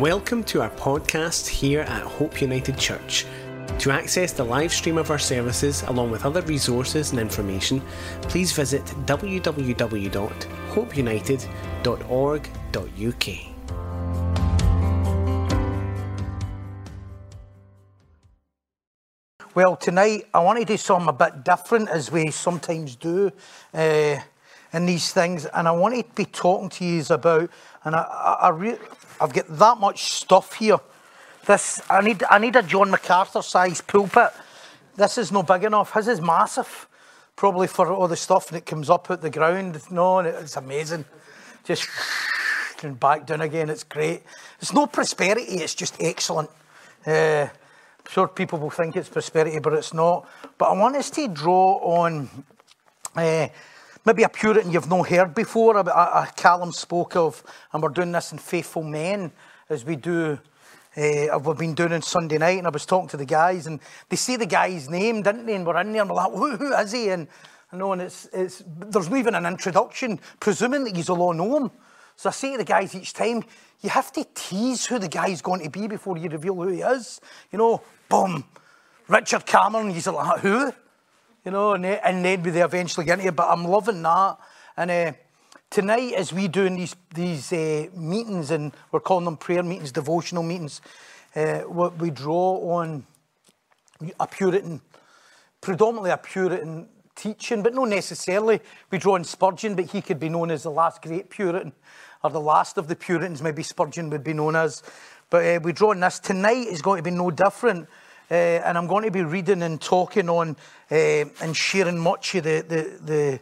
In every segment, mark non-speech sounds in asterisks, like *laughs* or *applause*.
Welcome to our podcast here at Hope United Church. To access the live stream of our services along with other resources and information, please visit www.hopeunited.org.uk. Well, tonight I want to do something a bit different as we sometimes do uh, in these things, and I want to be talking to you about, and I, I, I re- I've got that much stuff here. This I need I need a John MacArthur size pulpit. This is no big enough. His is massive, probably for all the stuff that comes up out the ground. No, it's amazing. Just and back down again. It's great. It's no prosperity. It's just excellent. Uh, I'm sure people will think it's prosperity, but it's not. But I want us to draw on uh, maybe a Puritan you've not heard before. A, a, Callum spoke of, and we're doing this in Faithful Men as we do. Uh, we've been doing it Sunday night, and I was talking to the guys, and they see the guy's name, didn't they? And we're in there, and we're like, who, who is he? And I know, and it's, it's, there's not even an introduction, presuming that he's all know him. So I say to the guys each time, you have to tease who the guy's going to be before you reveal who he is. You know, boom, Richard Cameron, he's a like, who? You know, and, and then they eventually get into it, but I'm loving that. And uh, tonight, as we doing these, these uh, meetings, and we're calling them prayer meetings, devotional meetings, uh, what we draw on a Puritan, predominantly a Puritan teaching, but not necessarily. We draw on Spurgeon, but he could be known as the last great Puritan, or the last of the Puritans, maybe Spurgeon would be known as. But uh, we draw on this. Tonight is going to be no different. Uh, and I'm going to be reading and talking on uh, and sharing much of the, the, the,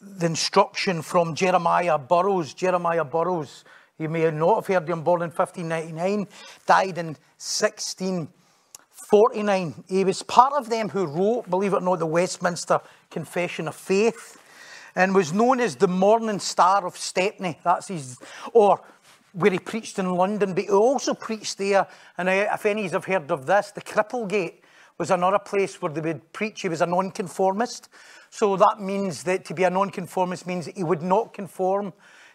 the, instruction from Jeremiah Burroughs. Jeremiah Burroughs, you may not have heard him, born in 1599, died in 1649. He was part of them who wrote, believe it or not, the Westminster Confession of Faith and was known as the Morning Star of Stepney. That's his, or where he preached in London, but he also preached there. And if any have heard of this, the Cripplegate was another place where they would preach. He was a nonconformist. So that means that to be a nonconformist means that he would not conform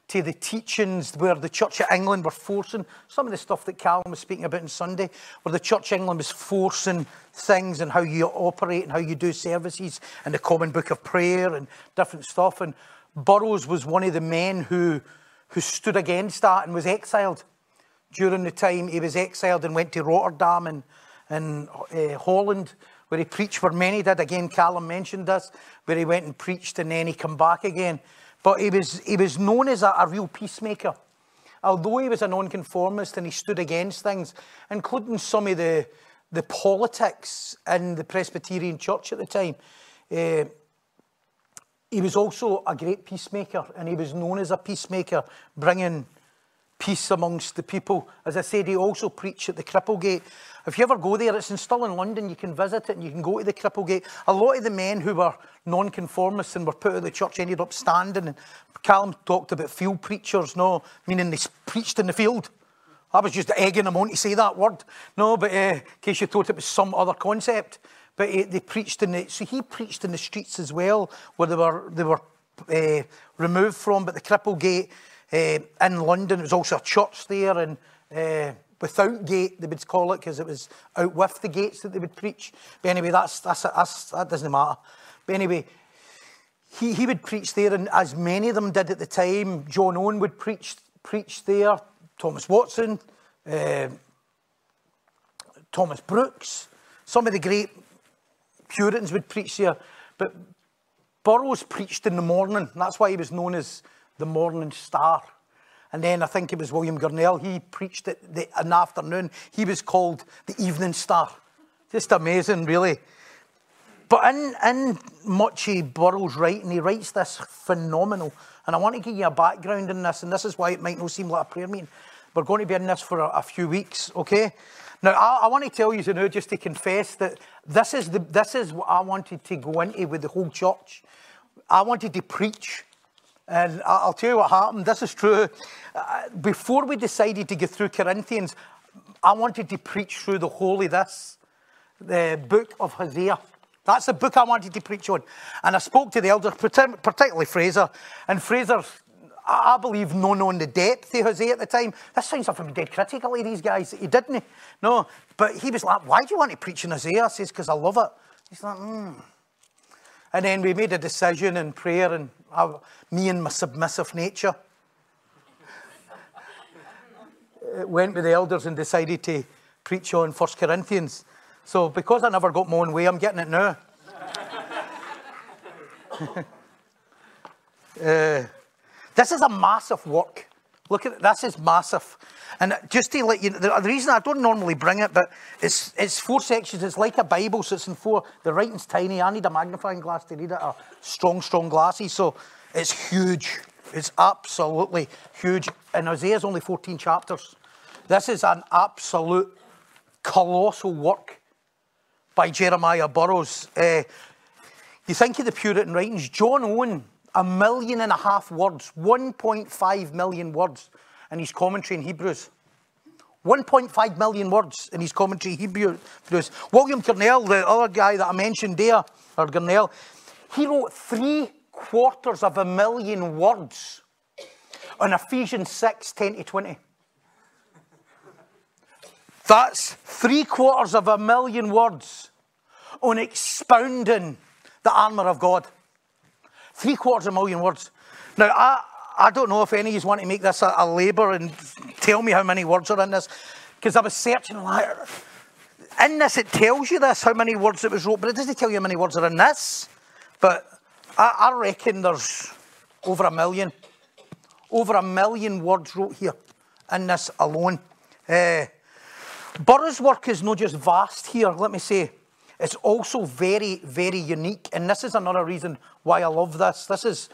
to the teachings where the Church of England were forcing some of the stuff that Callum was speaking about on Sunday, where the Church of England was forcing things and how you operate and how you do services and the Common Book of Prayer and different stuff. And Burroughs was one of the men who who stood against that and was exiled during the time he was exiled and went to Rotterdam and, and uh, Holland, where he preached for many did. Again, Callum mentioned this, where he went and preached and then he come back again. But he was, he was known as a, a real peacemaker. Although he was a nonconformist and he stood against things, including some of the, the politics in the Presbyterian Church at the time, uh, he was also a great peacemaker, and he was known as a peacemaker, bringing peace amongst the people. As I said, he also preached at the Cripplegate. If you ever go there, it's in, still in London, you can visit it and you can go to the Cripplegate. A lot of the men who were nonconformists and were put out of the church ended up standing. And Callum talked about field preachers, no, meaning they preached in the field. I was just egging him on to say that word. No, but uh, in case you thought it was some other concept. But he, they preached in the, so he preached in the streets as well, where they were, they were uh, removed from. But the Cripplegate uh, in London, there was also a church there, and uh, without gate, they would call it, because it was out with the gates that they would preach. But anyway, that's, that's, that's, that doesn't matter. But anyway, he, he would preach there, and as many of them did at the time, John Owen would preach, preach there, Thomas Watson, uh, Thomas Brooks, some of the great Puritans would preach there. But Burroughs preached in the morning. That's why he was known as the Morning Star. And then I think it was William Gurnall, He preached it the, in the afternoon. He was called the Evening Star. Just amazing, really. But in, in much of Burroughs' writing, he writes this phenomenal. And I want to give you a background in this, and this is why it might not seem like a prayer meeting. We're going to be in this for a, a few weeks, okay? Now, I, I, want to tell you know, just to confess that this is, the, this is what I wanted to go into with the whole church. I wanted to preach. And I'll tell you what happened. This is true. Uh, before we decided to go through Corinthians, I wanted to preach through the whole of this, the book of Hosea. That's the book I wanted to preach on. And I spoke to the elders, particularly Fraser. And Fraser, I, I believe, no knowing the depth of Hosea at the time. This sounds something dead critically, these guys. He didn't. No, but he was like, why do you want to preach in Hosea? I says, because I love it. He's like, hmm. And then we made a decision in prayer, and I, me and my submissive nature went with the elders and decided to preach on First Corinthians. So because I never got my own way, I'm getting it now. *laughs* uh, this is a massive work. Look at it. This is massive. And just to let you know, the, reason I don't normally bring it, but it's, it's four sections. It's like a Bible, so it's in four. The writing's tiny. I need a magnifying glass to read it, a strong, strong glasses. So it's huge. It's absolutely huge. And Isaiah's only 14 chapters. This is an absolute colossal work by Jeremiah Burroughs. Uh, you think of the Puritan writings, John Owen, a million and a half words, 1.5 million words in his commentary in Hebrews. 1.5 million words in his commentary Hebrews. William Gurnall, the other guy that I mentioned there, or Gurnall, he wrote three quarters of a million words on Ephesians 6 10 to 20. That's three quarters of a million words on expounding the armour of God. Three quarters of a million words. Now, I, I don't know if any of you want to make this a, a labour and tell me how many words are in this, because I was searching like, in this it tells you this, how many words it was wrote, but it doesn't tell you how many words are in this. But I, I reckon there's over a million, over a million words wrote here in this alone. Uh, Burroughs' work is not just vast here, let me say. It's also very, very unique. And this is another reason why I love this. This is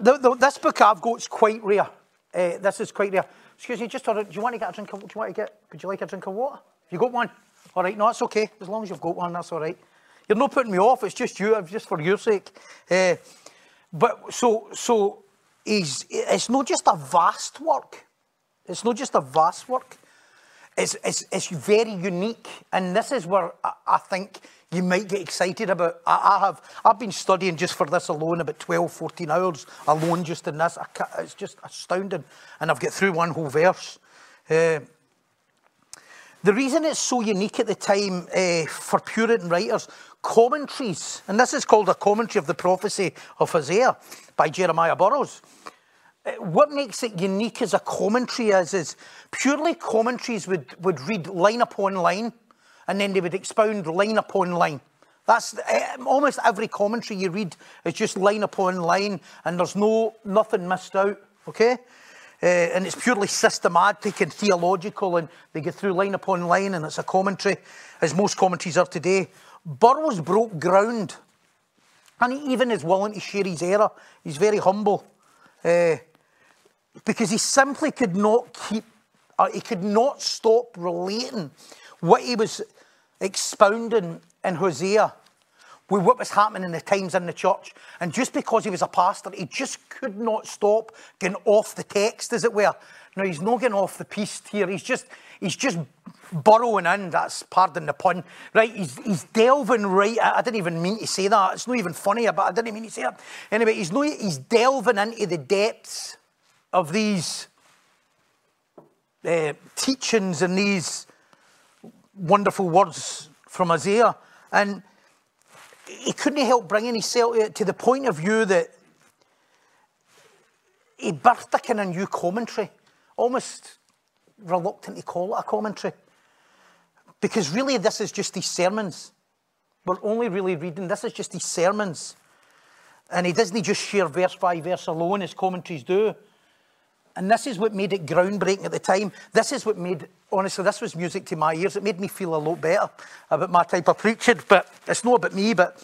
the, the, this book I've got is quite rare. Uh, this is quite rare. Excuse me, just do you want to get a drink of, do you want to get, would you like a drink of water? You got one? All right, no, that's okay. As long as you've got one, that's all right. You're not putting me off, it's just you, just for your sake. Uh, but so, so he's, it's not just a vast work. It's not just a vast work. It's, it's, it's very unique. And this is where I, I think you might get excited about. I, I, have, I've been studying just for this alone about 12, 14 hours alone just in this. it's just astounding. And I've got through one whole verse. Uh, the reason it's so unique at the time uh, for Puritan writers, commentaries, and this is called a commentary of the prophecy of Hosea by Jeremiah Burroughs. What makes it unique as a commentary is, is purely commentaries would, would read line upon line and then they would expound line upon line. That's uh, almost every commentary you read is just line upon line, and there's no nothing missed out. Okay, uh, and it's purely systematic and theological, and they get through line upon line, and it's a commentary, as most commentaries are today. Burroughs broke ground, and he even is willing to share his error. He's very humble, uh, because he simply could not keep, uh, he could not stop relating what he was expounding in Hosea with what was happening in the times in the church. And just because he was a pastor, he just could not stop getting off the text, as it were. Now he's not getting off the piece here. He's just he's just burrowing in. That's pardon the pun. Right? He's he's delving right. I, I didn't even mean to say that. It's not even funny, but I didn't mean to say it. Anyway, he's no, he's delving into the depths of these uh, teachings and these wonderful words from Isaiah. And he couldn't help bringing himself to the point of view that he birthed a kind of new commentary, almost reluctant to call it a commentary. Because really, this is just these sermons. We're only really reading, this is just these sermons. And he doesn't just share verse by verse alone, as commentaries do. And this is what made it groundbreaking at the time. This is what made, honestly, this was music to my ears. It made me feel a lot better about my type of preaching, but it's not about me. But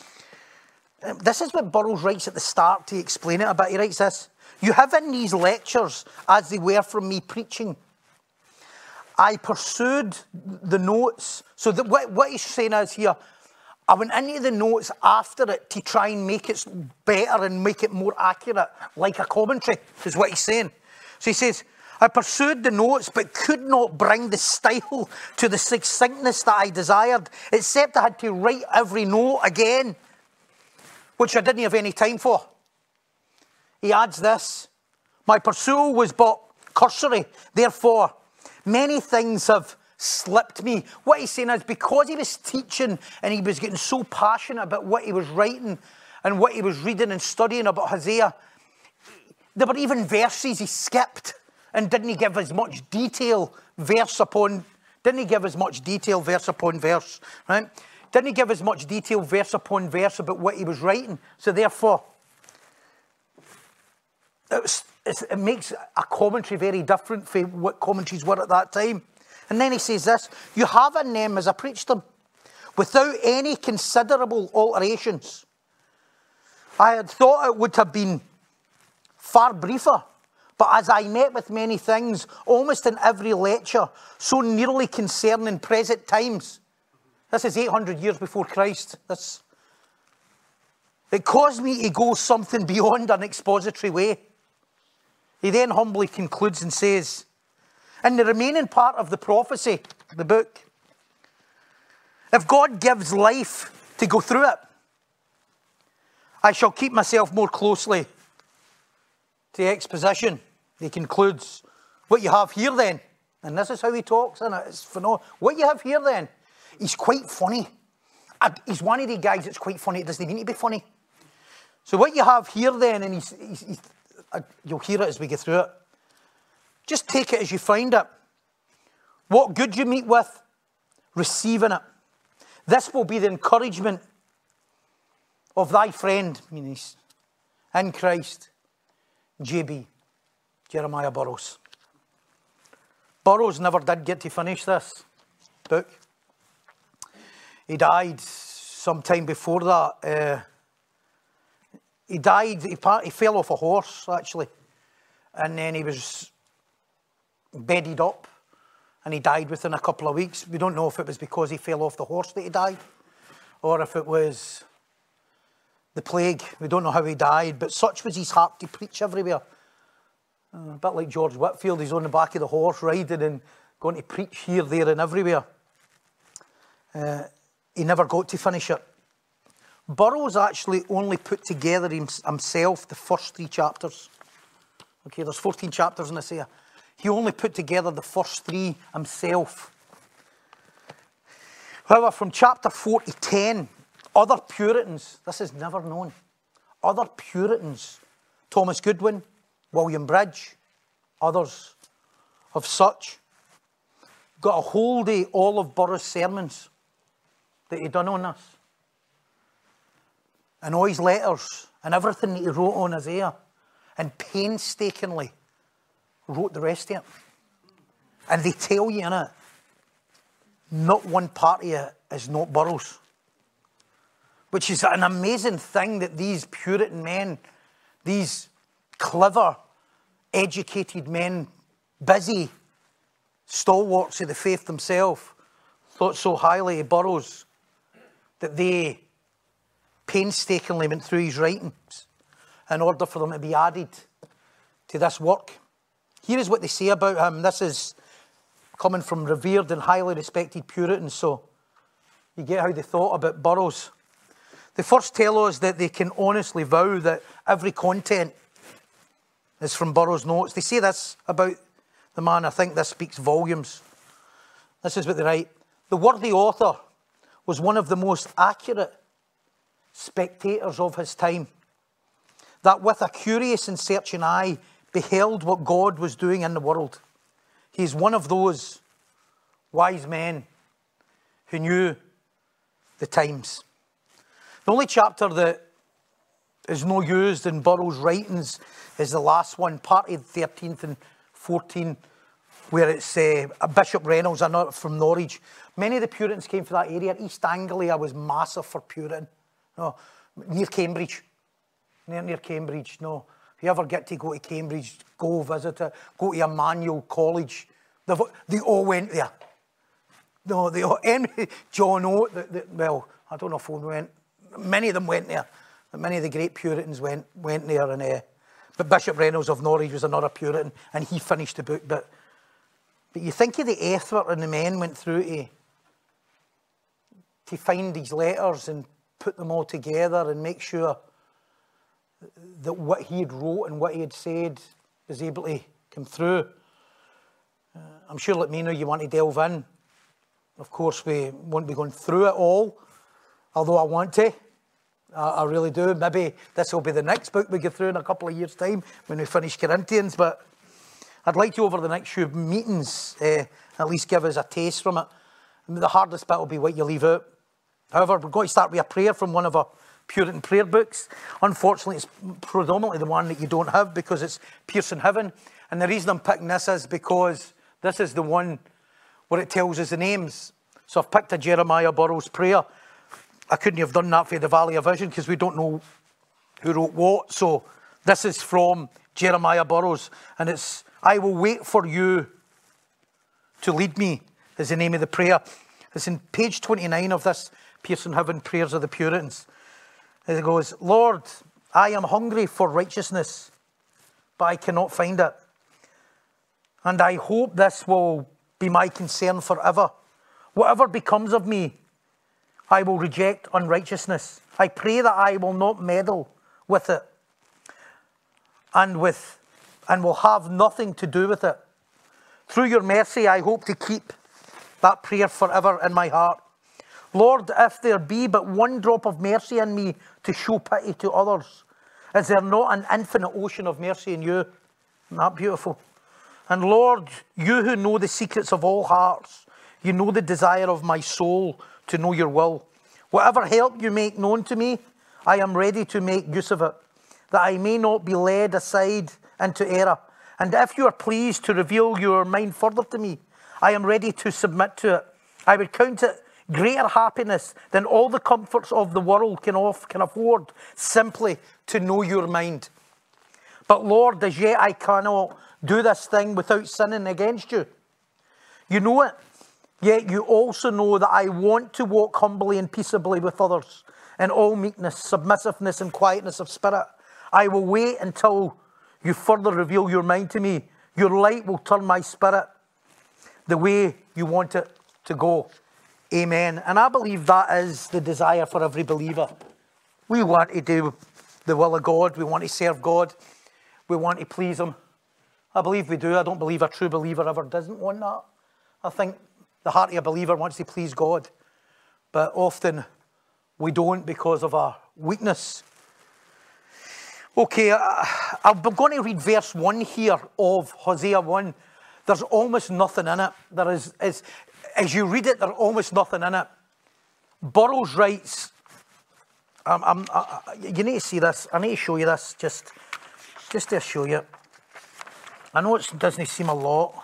um, this is what Burroughs writes at the start to explain it a bit. He writes this You have in these lectures, as they were from me preaching, I pursued the notes. So what, what he's saying is here, I went into the notes after it to try and make it better and make it more accurate, like a commentary, is what he's saying. So he says, I pursued the notes but could not bring the style to the succinctness that I desired, except I had to write every note again, which I didn't have any time for. He adds this My pursuit was but cursory. Therefore, many things have slipped me. What he's saying is because he was teaching and he was getting so passionate about what he was writing and what he was reading and studying about Hosea, there were even verses he skipped and didn't he give as much detail verse upon didn't he give as much detail verse upon verse, right? Didn't he give as much detail verse upon verse about what he was writing? So therefore, it, was, it makes a commentary very different from what commentaries were at that time. And then he says this You have in them as I preached them, without any considerable alterations. I had thought it would have been far briefer, but as I met with many things, almost in every lecture, so nearly concerning present times. This is 800 years before Christ. This, it caused me to go something beyond an expository way. He then humbly concludes and says, In the remaining part of the prophecy, the book, if God gives life to go through it, I shall keep myself more closely to the exposition. He concludes, What you have here then, and this is how he talks, and it? it's phenomenal. What you have here then, he's quite funny. He's one of the guys that's quite funny. Doesn't mean to be funny. So, what you have here then, and he's, he's, he's uh, you'll hear it as we get through it. Just take it as you find it. What good you meet with, receiving it. This will be the encouragement of thy friend, meaning in Christ, JB, Jeremiah Burroughs. Burroughs never did get to finish this book. He died sometime before that. Uh, he died, he, he fell off a horse, actually. And then he was bedded up and he died within a couple of weeks. We don't know if it was because he fell off the horse that he died or if it was the plague. We don't know how he died, but such was his heart to preach everywhere. Uh, a bit like George Whitefield, he's on the back of the horse riding and going to preach here, there, and everywhere. Uh, he never got to finish it. Burroughs actually only put together himself the first three chapters. Okay, there's 14 chapters in this here. He only put together the first three himself. However, from chapter 4 to 10, other Puritans, this is never known, other Puritans, Thomas Goodwin, William Bridge, others of such, got a hold of all of Burroughs' sermons that he done on this and all his letters and everything that he wrote on ear and painstakingly wrote the rest of it. And they tell you in it, not one part of it is not Burroughs. Which is an amazing thing that these Puritan men, these clever, educated men, busy stalwarts of the faith themselves, thought so highly of Burroughs that they painstakingly went through his writings in order for them to be added to this work. Here is what they say about him. This is coming from revered and highly respected Puritans, so you get how they thought about Burroughs. They first tell us that they can honestly vow that every content is from Burroughs' notes. They say this about the man. I think this speaks volumes. This is what they write. The worthy author was one of the most accurate spectators of his time, that with a curious and searching eye beheld what God was doing in the world. He's one of those wise men who knew the times. The only chapter that is no used in Burroughs' writings is the last one, part of 13th and 14, where it's uh, Bishop Reynolds, from Norwich. Many of the Puritans came from that area. East Anglia was massive for Puritan. No, near Cambridge. Near, near Cambridge, no. If you ever get to go to Cambridge, go visit it. Go to Emmanuel College. They've, they all went there. No, they all, *laughs* John O, the, the, well, I don't know if one went. Many of them went there. Many of the great Puritans went, went there. And, uh, but Bishop Reynolds of Norwich was another Puritan, and he finished the book. But, but you think of the effort and the men went through to, to find these letters and put them all together and make sure that what he had wrote and what he had said was able to come through. Uh, I'm sure, like me now, you want to delve in. Of course, we won't be going through it all, although I want to. I, I really do. Maybe this will be the next book we get through in a couple of years' time when we finish Corinthians. But I'd like to, over the next few meetings, uh, at least give us a taste from it. The hardest bit will be what you leave out. However, we're going to start with a prayer from one of our Puritan prayer books. Unfortunately, it's predominantly the one that you don't have because it's Piercing Heaven. And the reason I'm picking this is because this is the one where it tells us the names. So I've picked a Jeremiah Burroughs prayer. I couldn't have done that for the Valley of Vision because we don't know who wrote what. So this is from Jeremiah Burroughs, and it's I will wait for you to lead me, is the name of the prayer. It's in page 29 of this Piercing Heaven Prayers of the Puritans. It goes, Lord, I am hungry for righteousness, but I cannot find it. And I hope this will be my concern forever. Whatever becomes of me, I will reject unrighteousness. I pray that I will not meddle with it and with and will have nothing to do with it. Through your mercy, I hope to keep that prayer forever in my heart. Lord, if there be but one drop of mercy in me to show pity to others, is there not an infinite ocean of mercy in you? Isn't that beautiful? And Lord, you who know the secrets of all hearts, you know the desire of my soul to know your will. Whatever help you make known to me, I am ready to make use of it, that I may not be led aside into error. And if you are pleased to reveal your mind further to me, I am ready to submit to it. I would count it greater happiness than all the comforts of the world can, off, can afford, simply to know your mind. But Lord, as yet I cannot do this thing without sinning against you. You know it. Yet you also know that I want to walk humbly and peaceably with others in all meekness, submissiveness, and quietness of spirit. I will wait until you further reveal your mind to me. Your light will turn my spirit the way you want it to go. Amen. And I believe that is the desire for every believer. We want to do the will of God, we want to serve God, we want to please Him. I believe we do. I don't believe a true believer ever doesn't want that. I think the heart of a believer wants to please God, but often we don't because of our weakness. Okay, uh, I'm going to read verse 1 here of Hosea 1. There's almost nothing in it. There is, is, as you read it, there's almost nothing in it. Burroughs writes, um, I'm, I, you need to see this. I need to show you this just, just to show you. I know it doesn't seem a lot.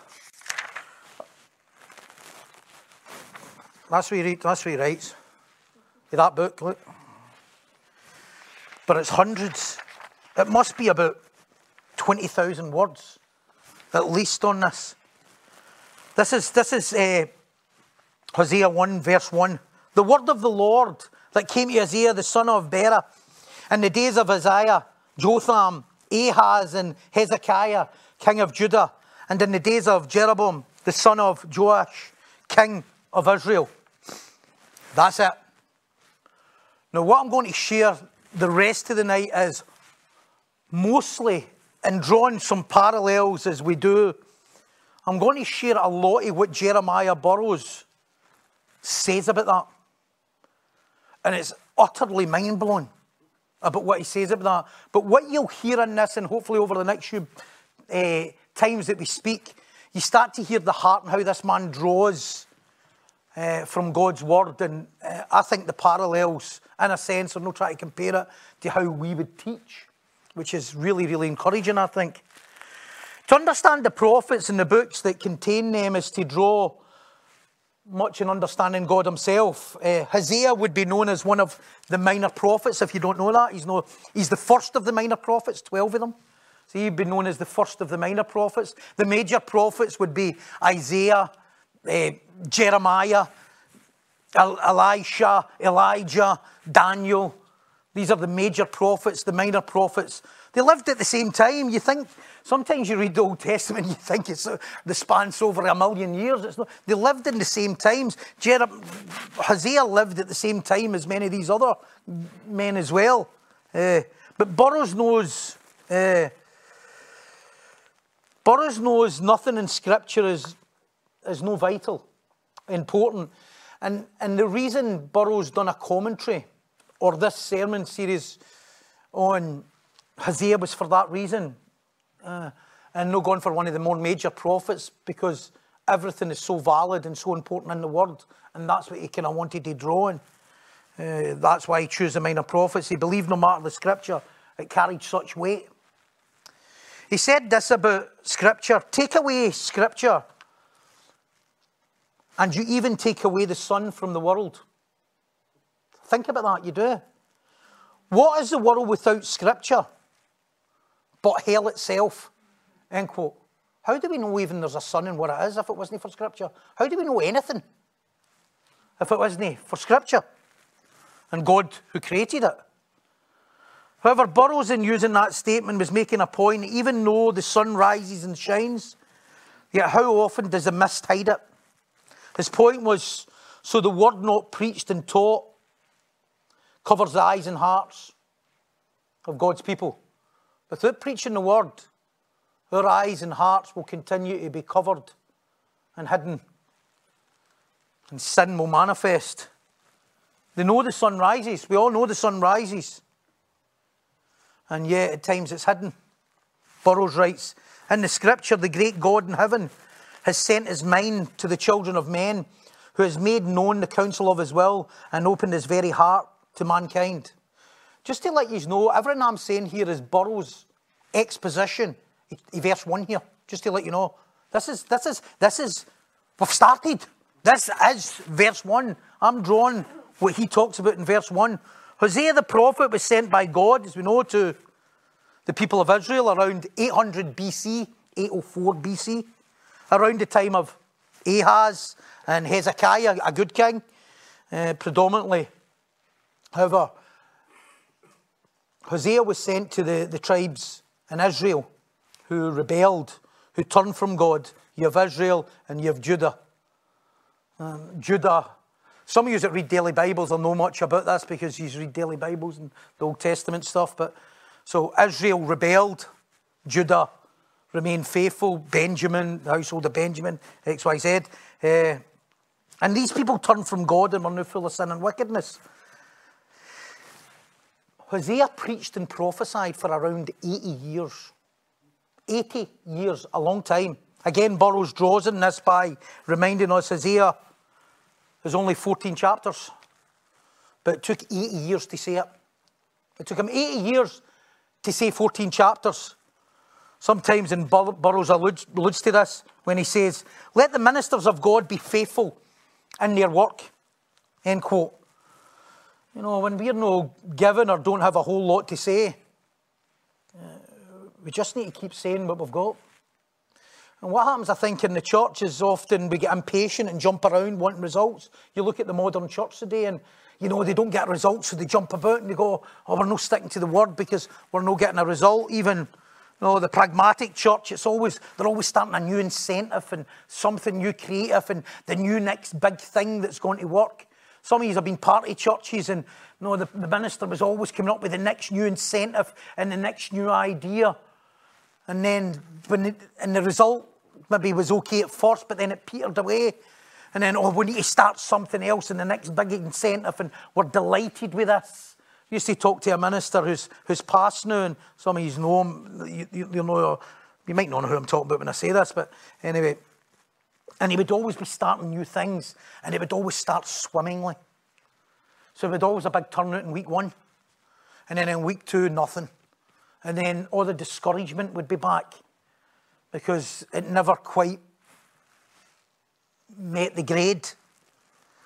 That's what he, read, that's what he writes. That book, look. But it's hundreds. It must be about 20,000 words, at least, on this. This is, this is uh, Hosea 1, verse 1. The word of the Lord that came to Isaiah, the son of Beeri, in the days of Uzziah, Jotham, Ahaz, and Hezekiah, king of Judah, and in the days of Jeroboam, the son of Joash, king of Israel. That's it. Now, what I'm going to share the rest of the night is mostly in drawing some parallels as we do. I'm going to share a lot of what Jeremiah Burroughs says about that. And it's utterly mind blowing about what he says about that. But what you'll hear in this, and hopefully over the next few uh, times that we speak, you start to hear the heart and how this man draws uh, from God's word. And uh, I think the parallels, in a sense, are not trying to compare it to how we would teach, which is really, really encouraging, I think. To understand the prophets and the books that contain them is to draw much in understanding God Himself. Uh, Hosea would be known as one of the minor prophets, if you don't know that. He's, no, he's the first of the minor prophets, 12 of them. So he'd be known as the first of the minor prophets. The major prophets would be Isaiah, uh, Jeremiah, Elisha, Elijah, Daniel. These are the major prophets, the minor prophets. They lived at the same time. You think, sometimes you read the Old Testament, *laughs* you think it's uh, the spans over a million years. It's not, they lived in the same times. Jer- Hosea lived at the same time as many of these other men as well. Uh, but Burroughs knows uh, Burroughs knows nothing in Scripture is, is no vital, important. And, and the reason Burroughs done a commentary or this sermon series on Hosea was for that reason. Uh, and not going for one of the more major prophets because everything is so valid and so important in the Word. And that's what he kind of wanted to draw on. Uh, that's why he chose the minor prophets. He believed no matter the Scripture, it carried such weight. He said this about Scripture take away Scripture, and you even take away the sun from the world. Think about that, you do. What is the world without Scripture? But hell itself. End quote. How do we know even there's a sun and what it is if it wasn't for Scripture? How do we know anything if it wasn't for Scripture and God who created it? However, Burroughs, in using that statement, was making a point even though the sun rises and shines, yet how often does the mist hide it? His point was so the word not preached and taught covers the eyes and hearts of God's people. Without preaching the word, our eyes and hearts will continue to be covered and hidden, and sin will manifest. They know the sun rises. We all know the sun rises. And yet, at times, it's hidden. Burroughs writes In the scripture, the great God in heaven has sent his mind to the children of men, who has made known the counsel of his will and opened his very heart to mankind. Just to let you know, everything I'm saying here is Burroughs' exposition. Verse 1 here, just to let you know. This is, this is, this is, we've started. This is verse 1. I'm drawing what he talks about in verse 1. Hosea the prophet was sent by God, as we know, to the people of Israel around 800 BC, 804 BC, around the time of Ahaz and Hezekiah, a good king, uh, predominantly. However, Hosea was sent to the, the tribes in Israel who rebelled, who turned from God. You have Israel and you have Judah. Um, Judah, some of you that read daily Bibles will know much about this because you read daily Bibles and the Old Testament stuff. But so Israel rebelled, Judah remained faithful, Benjamin, the household of Benjamin, XYZ. Uh, and these people turned from God and were now full of sin and wickedness. Hosea preached and prophesied for around 80 years. 80 years, a long time. Again, Burroughs draws on this by reminding us Hosea has only 14 chapters, but it took 80 years to say it. It took him 80 years to say 14 chapters. Sometimes, and Burroughs alludes, alludes to this when he says, Let the ministers of God be faithful in their work. End quote. You know, when we're no given or don't have a whole lot to say, uh, we just need to keep saying what we've got. And what happens, I think, in the church is often we get impatient and jump around wanting results. You look at the modern church today and, you know, they don't get results, so they jump about and they go, oh, we're not sticking to the word because we're not getting a result. Even, you know, the pragmatic church, it's always, they're always starting a new incentive and something new creative and the new next big thing that's going to work. Some of you have been party churches and, know, the, the minister was always coming up with the next new incentive and the next new idea. And then, when it, and the result maybe was okay at first, but then it petered away. And then, oh, we need to start something else and the next big incentive, and we're delighted with this. Used to talk to a minister who's, who's passed now, and some of you know him, you, you, you know, you might not know who I'm talking about when I say this, but anyway. And he would always be starting new things, and it would always start swimmingly. So it would always a big turnout in week one, and then in week two, nothing. And then all the discouragement would be back because it never quite met the grade.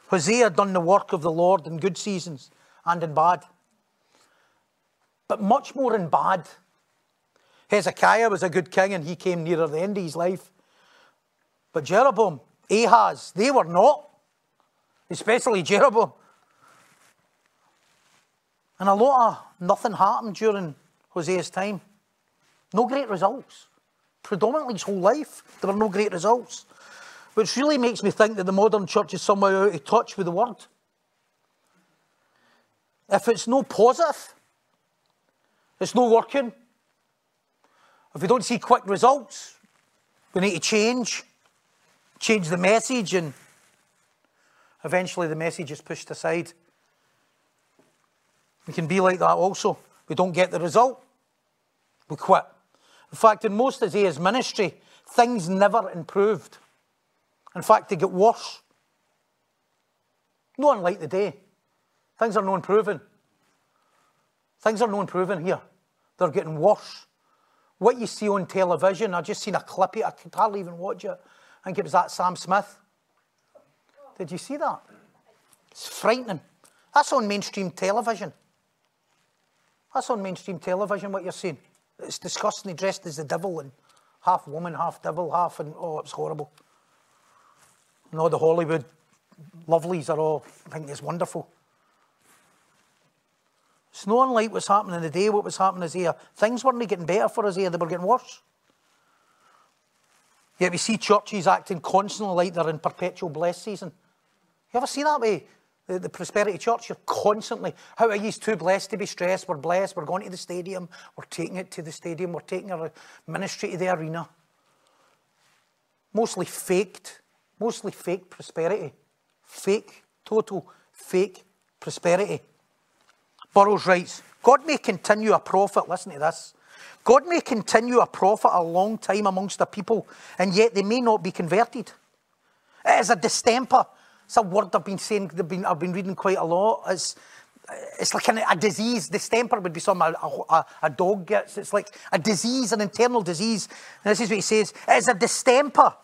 Hosea done the work of the Lord in good seasons and in bad. But much more in bad. Hezekiah was a good king and he came nearer the end of his life. But Jeroboam, Ahaz, they were not. Especially Jeroboam. And a lot of nothing happened during Hosea's time. No great results. Predominantly his whole life, there were no great results. Which really makes me think that the modern church is somehow out of touch with the word. If it's no positive, it's not working. If we don't see quick results, We need to change, change the message, and eventually the message is pushed aside. We can be like that also. We don't get the result, we quit. In fact, in most of Isaiah's ministry, things never improved. In fact, they get worse. No unlike the day. Things are no improving. Things are no improving here. They're getting worse. What you see on television, I just seen a clip of it, I could hardly even watch it. I think it was that Sam Smith. Did you see that? It's frightening. That's on mainstream television. That's on mainstream television, what you're seeing. It's disgustingly dressed as the devil and half woman, half devil, half, and oh, it's horrible. And all the Hollywood lovelies are all, I think it's wonderful. It's not unlike what's happening in the day, what was happening is here. Things weren't getting better for us here, they were getting worse. Yet we see churches acting constantly like they're in perpetual blessed season. You ever see that way? The, the, prosperity church, you're constantly, how are you too blessed to be stressed? We're blessed, we're going to the stadium, we're taking it to the stadium, we're taking our ministry to the arena. Mostly faked, mostly fake prosperity. Fake, total fake prosperity. Burroughs writes God may continue a prophet, listen to this. God may continue a prophet a long time amongst the people, and yet they may not be converted. It is a distemper. It's a word I've been saying, I've been, I've been reading quite a lot. It's, it's like an, a disease. Distemper would be something a, a, a, dog gets. It's like a disease, an internal disease. And this is what he says it is a distemper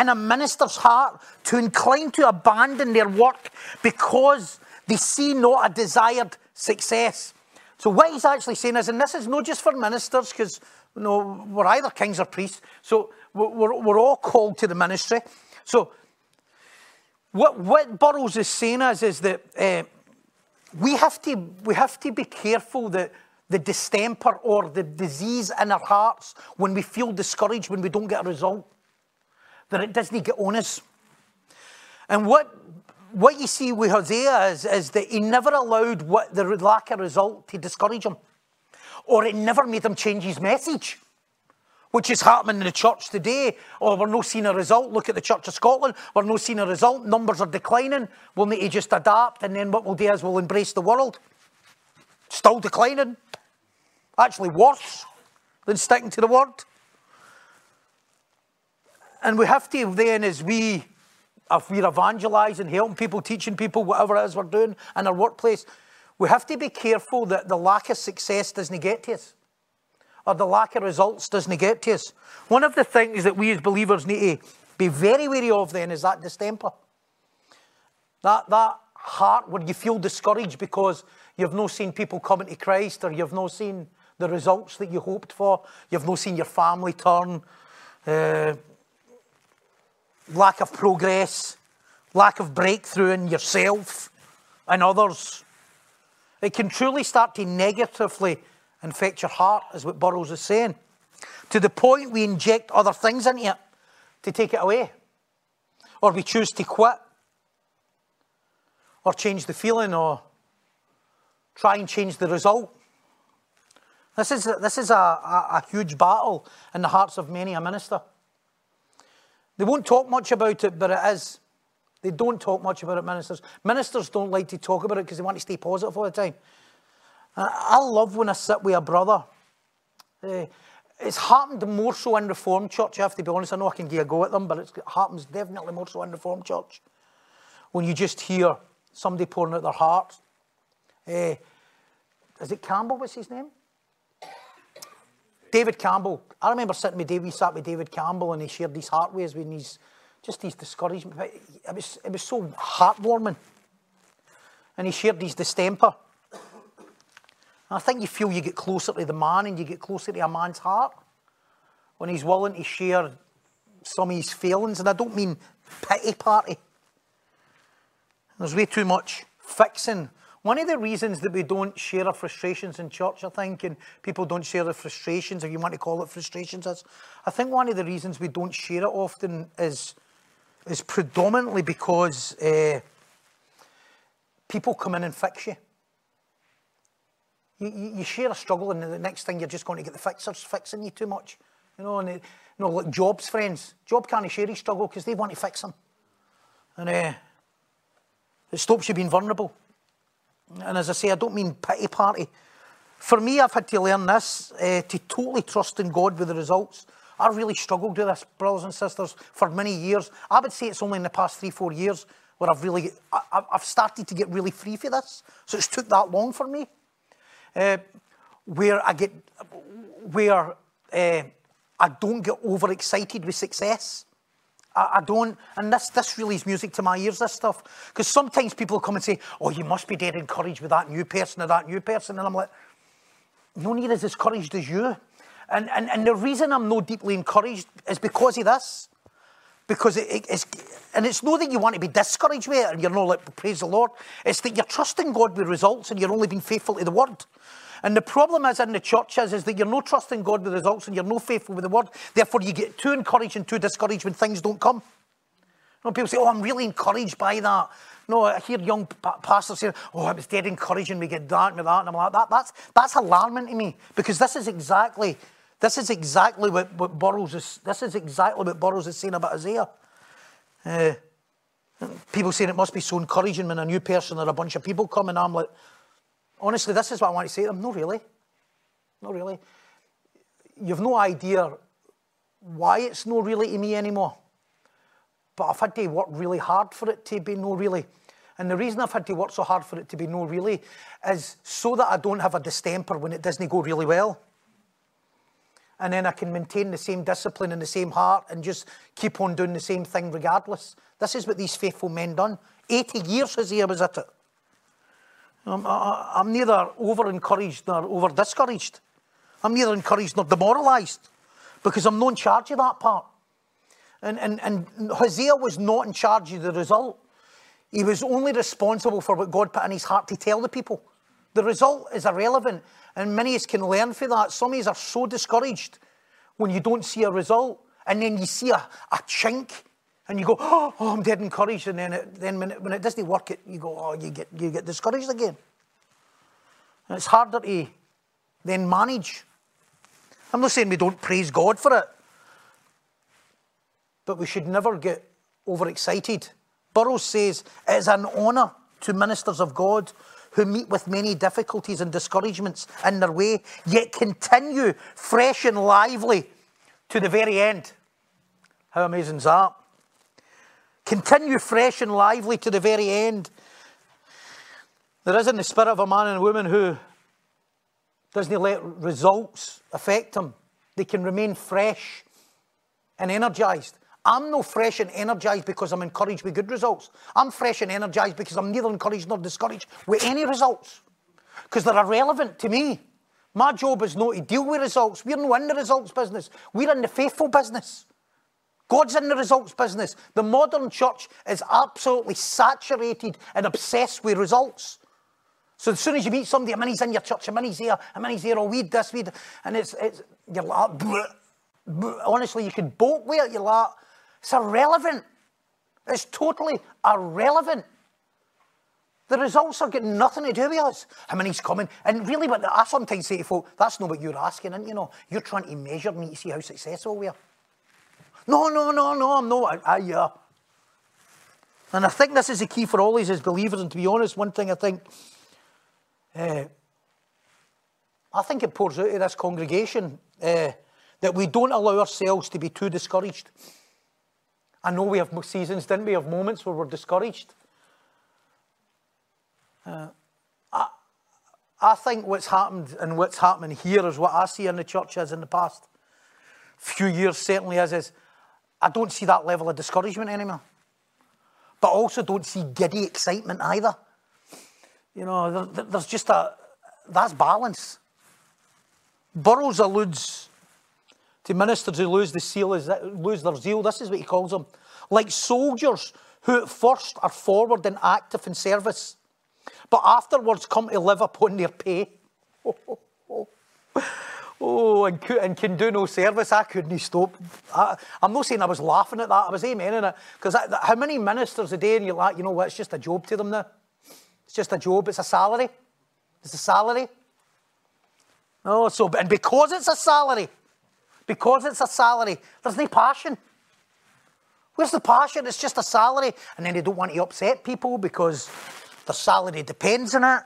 in a minister's heart to incline to abandon their work because they see not a desired success. So what he's actually saying is, and this is not just for ministers, because you know, we're either kings or priests, so we're, we're all called to the ministry. So what, what Burroughs is saying is, is that uh, we, have to, we have to be careful that the distemper or the disease in our hearts when we feel discouraged, when we don't get a result, that it doesn't get on us. And what what you see with Hosea is, is that he never allowed what, the lack of result to discourage him, or it never made him change his message, which is happening in the church today. Oh, we're not seeing a result. Look at the Church of Scotland. We're not seeing a result. Numbers are declining. We'll need to just adapt, and then what we'll do is we'll embrace the world. Still declining. Actually, worse than sticking to the word. And we have to then, as we if we're evangelizing, helping people, teaching people, whatever it is we're doing in our workplace, we have to be careful that the lack of success doesn't get to us or the lack of results doesn't get to us. One of the things that we as believers need to be very wary of then is that distemper. That, that heart where you feel discouraged because you've not seen people coming to Christ or you've not seen the results that you hoped for, you've not seen your family turn. Uh, lack of progress, lack of breakthrough in yourself and others. It can truly start to negatively infect your heart, is what Burroughs is saying, to the point we inject other things into it to take it away. Or we choose to quit, or change the feeling, or try and change the result. This is, this is a, a, a huge battle in the hearts of many a minister. They won't talk much about it, but it is. They don't talk much about it, ministers. Ministers don't like to talk about it because they want to stay positive all the time. I love when I sit with a brother. Uh, it's happened more so in Reformed Church, I have to be honest. I know I can give a go at them, but it happens definitely more so in Reformed Church. When you just hear somebody pouring out their heart. Uh, is it Campbell? What's his name? David Campbell. I remember sitting with David, we sat with David Campbell and he shared these heartways with his, just his discouragement. It was, it was so heartwarming. And he shared his distemper. And I think you feel you get closer to the man and you get closer to a man's heart when he's willing to share some of his feelings. And I don't mean pity party. There's way too much fixing one of the reasons that we don't share our frustrations in church, I think, and people don't share their frustrations, if you want to call it frustrations, is I think one of the reasons we don't share it often is, is predominantly because uh, people come in and fix you. You, you. share a struggle, and the next thing you're just going to get the fixers fixing you too much. You know, and they, you know, like Job's friends. Job can't share his struggle because they want to fix him. And uh, it stops you being vulnerable. And as I say, I don't mean pity party. For me, I've had to learn this uh, to totally trust in God with the results. I really struggled with this, brothers and sisters, for many years. I would say it's only in the past three, four years where I've really, I, have started to get really free for this. So it's took that long for me. Uh, where I get, where uh, I don't get overexcited with success. I, I, don't, and this, this really is music to my ears, this stuff. Because sometimes people come and say, oh, you must be dead encouraged with that new person or that new person. And I'm like, no near as encouraged as you. And, and, and the reason I'm no deeply encouraged is because of this. Because it, it, it's, and it's not that you want to be discouraged with it and you're not like, praise the Lord. It's that you're trusting God with results and you're only being faithful to the word. And the problem is in the churches is that you're not trusting God with results and you're not faithful with the word. Therefore, you get too encouraged and too discouraged when things don't come. You know, people say, oh, I'm really encouraged by that. No, I hear young pastors say, oh, it was dead encouraging, we get that and that. And I'm like, that, that's, that's alarming to me because this is exactly this is exactly what, what Burroughs is, this is exactly what Burroughs is saying about Hosea. Uh, people saying it must be so encouraging when a new person or a bunch of people come and I'm like, honestly, this is what I want to say to them. No, really. Not really. You've no idea why it's no really to me anymore. But I've had to work really hard for it to be no really. And the reason I've had to work so hard for it to be no really is so that I don't have a distemper when it doesn't go really well and then I can maintain the same discipline and the same heart and just keep on doing the same thing regardless. This is what these faithful men done. 80 years Hosea was at it. Um, I'm, I'm neither over encouraged nor over discouraged. I'm neither encouraged nor demoralised because I'm not in charge of that part. And, and, and Hosea was not in charge of the result. He was only responsible for what God put in his heart to tell the people. The result is irrelevant. And many of us can learn from that. Some of us are so discouraged when you don't see a result, and then you see a, a chink, and you go, oh, oh I'm dead encouraged. And then, it, then when, it, when it doesn't work, it, you go, oh, you get, you get discouraged again. And it's harder to then manage. I'm not saying we don't praise God for it, but we should never get overexcited. Burroughs says it is an honour to ministers of God who meet with many difficulties and discouragements in their way, yet continue fresh and lively to the very end. How amazing is that? Continue fresh and lively to the very end. There is in the spirit of a man and woman who doesn't let results affect them. They can remain fresh and energized. I'm no fresh and energized because I'm encouraged with good results. I'm fresh and energized because I'm neither encouraged nor discouraged with any results because they're irrelevant to me. My job is not to deal with results. We're not in the results business. We're in the faithful business. God's in the results business. The modern church is absolutely saturated and obsessed with results. So as soon as you meet somebody, a money's in your church, a money's here, a money's there, oh, weed this, weed, and it's, it's you're like, bleh, bleh. honestly, you could bolt with it. You're like, it's irrelevant. It's totally irrelevant. The results are getting nothing to do with us. How many's coming? And really, what I sometimes say to folk, that's not what you're asking, and you know, you're trying to measure me to see how successful we are. No, no, no, no, I'm not. I, I, yeah. And I think this is the key for all these as believers. And to be honest, one thing I think, uh, I think it pours out of this congregation uh, that we don't allow ourselves to be too discouraged. I know we have seasons, didn't we, of moments where we're discouraged. Uh, I, I think what's happened and what's happening here is what I see in the church as in the past few years, certainly as is, I don't see that level of discouragement anymore. But I also don't see giddy excitement either. You know, there, there's just a, that's balance. Burroughs alludes to ministers who lose the seal, lose their zeal. This is what he calls them. Like soldiers who at first are forward and active in service, but afterwards come to live upon their pay. *laughs* Oh, and, and, can do no service. I couldn't stop. I, am not saying I was laughing at that. I was amening it. Because how many ministers a day and you're like, you know what, it's just a job to them now. It's just a job. It's a salary. It's a salary. Oh, so, and because it's a salary, because it's a salary. There's no passion. Where's the passion? It's just a salary. And then they don't want to upset people because the salary depends on it.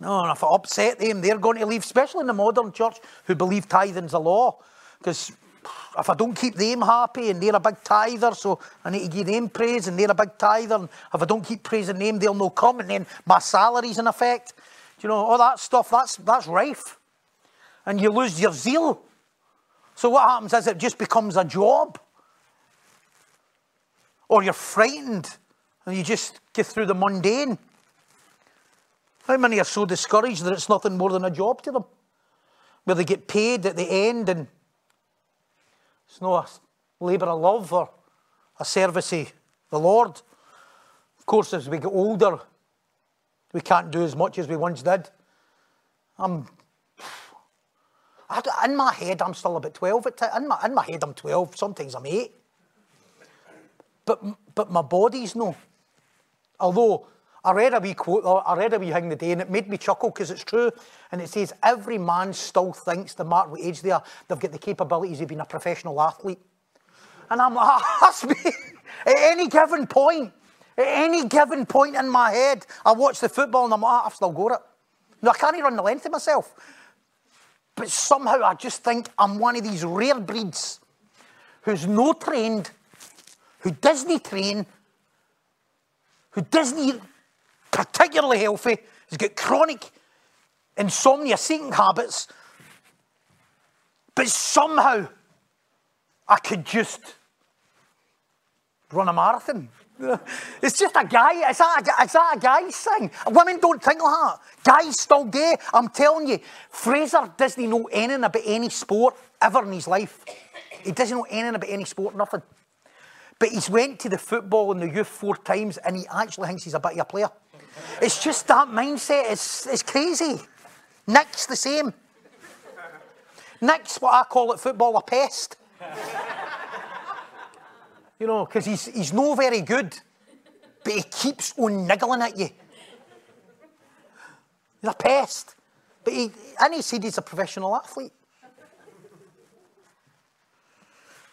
No, and if I upset them, they're going to leave, especially in the modern church who believe tithing's a law. Because if I don't keep them happy and they're a big tither, so I need to give them praise and they're a big tither, and if I don't keep praising them, they'll no come, and then my salary's in effect. Do you know, all that stuff, that's, that's rife. And you lose your zeal. So what happens is it just becomes a job. Or you're frightened and you just get through the mundane. How many are so discouraged that it's nothing more than a job to them? Where they get paid at the end and it's not a labour of love or a service the Lord. Of course, as we get older, we can't do as much as we once did. I'm, in my head, I'm still about 12. In my, in my head, I'm 12. Sometimes I'm 8. But, but my body's no. Although I read a wee quote, I read a wee thing the day, and it made me chuckle because it's true. And it says, Every man still thinks, no matter what age they are, they've got the capabilities of being a professional athlete. And I'm like, *laughs* that's me. At any given point, at any given point in my head, I watch the football and I'm like, ah, I've still got it. No, I can't even run the length of myself. But somehow I just think I'm one of these rare breeds who's no trained, who doesn't train, who doesn't particularly healthy, he's got chronic insomnia seeking habits, but somehow I could just run a marathon. *laughs* It's just a guy. Is that a, is that a guy's thing? Women don't think like that. Guys still gay. I'm telling you, Fraser doesn't know anything about any sport ever in his life. He doesn't know anything about any sport, nothing. But he's went to the football in the youth four times and he actually thinks he's a bit of a player. It's just that mindset. It's, it's crazy. Nick's the same. Nick's what I call it football a pest. you know, because he's, he's no very good, but he keeps on niggling at you. He's a pest. But he, and he said he's a professional athlete.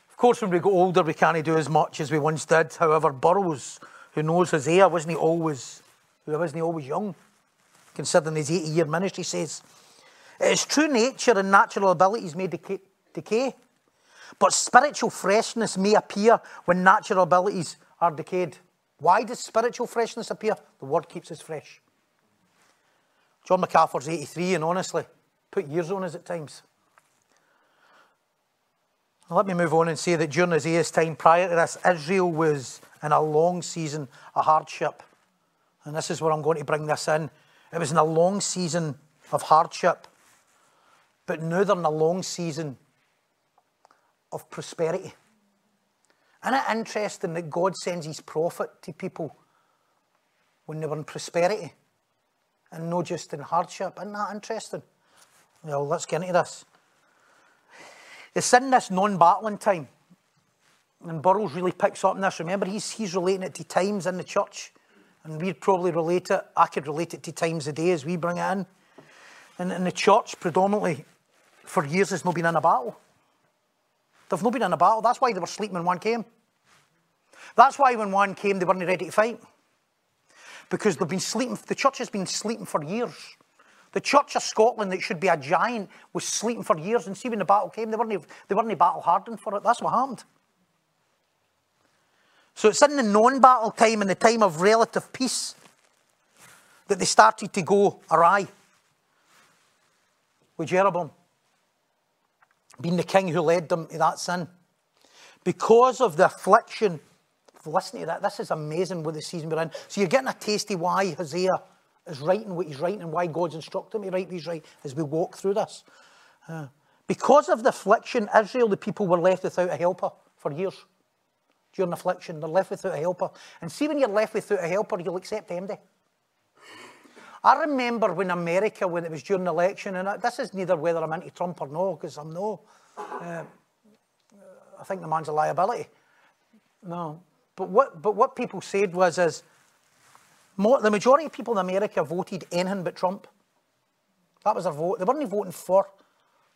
Of course, when we go older, we can't do as much as we once did. However, Burroughs, who knows Hosea, wasn't he always who he always young, considering his 80 year ministry, says, It is true nature and natural abilities may decay, decay, but spiritual freshness may appear when natural abilities are decayed. Why does spiritual freshness appear? The word keeps us fresh. John MacArthur's 83, and honestly, put years on us at times. Let me move on and say that during Hosea's time prior to this, Israel was in a long season of hardship and this is where I'm going to bring this in. It was in a long season of hardship, but now they're in a long season of prosperity. Isn't it interesting that God sends his prophet to people when they were in prosperity and not just in hardship? Isn't that interesting? Well, let's get into this. It's in this non battling time, and Burroughs really picks up on this. Remember, he's, he's relating it to times in the church and we'd probably relate it. I could relate it to times a day as we bring it in. And in the church, predominantly, for years, has not been in a battle. They've not been in a battle. That's why they were sleeping when one came. That's why when one came, they weren't ready to fight. Because they've been sleeping, the church has been sleeping for years. The Church of Scotland, that should be a giant, was sleeping for years. And see, when the battle came, they weren't, they weren't battle hardened for it. That's what happened. So it's in the non battle time, in the time of relative peace, that they started to go awry with Jeroboam being the king who led them to that sin. Because of the affliction, listen to that, this is amazing with the season we're in. So you're getting a taste of why Hosea is writing what he's writing and why God's instructed him to write what he's writing as we walk through this. Uh, because of the affliction, Israel, the people were left without a helper for years during affliction. They're left without a helper. And see, when you're left without a helper, you'll accept MD. I remember when America, when it was during the election, and this is neither whether I'm anti Trump or no, because I'm no. Uh, I think the man's a liability. No. But what, but what people said was, is more, the majority of people in America voted anything but Trump. That was their vote. They weren't even voting for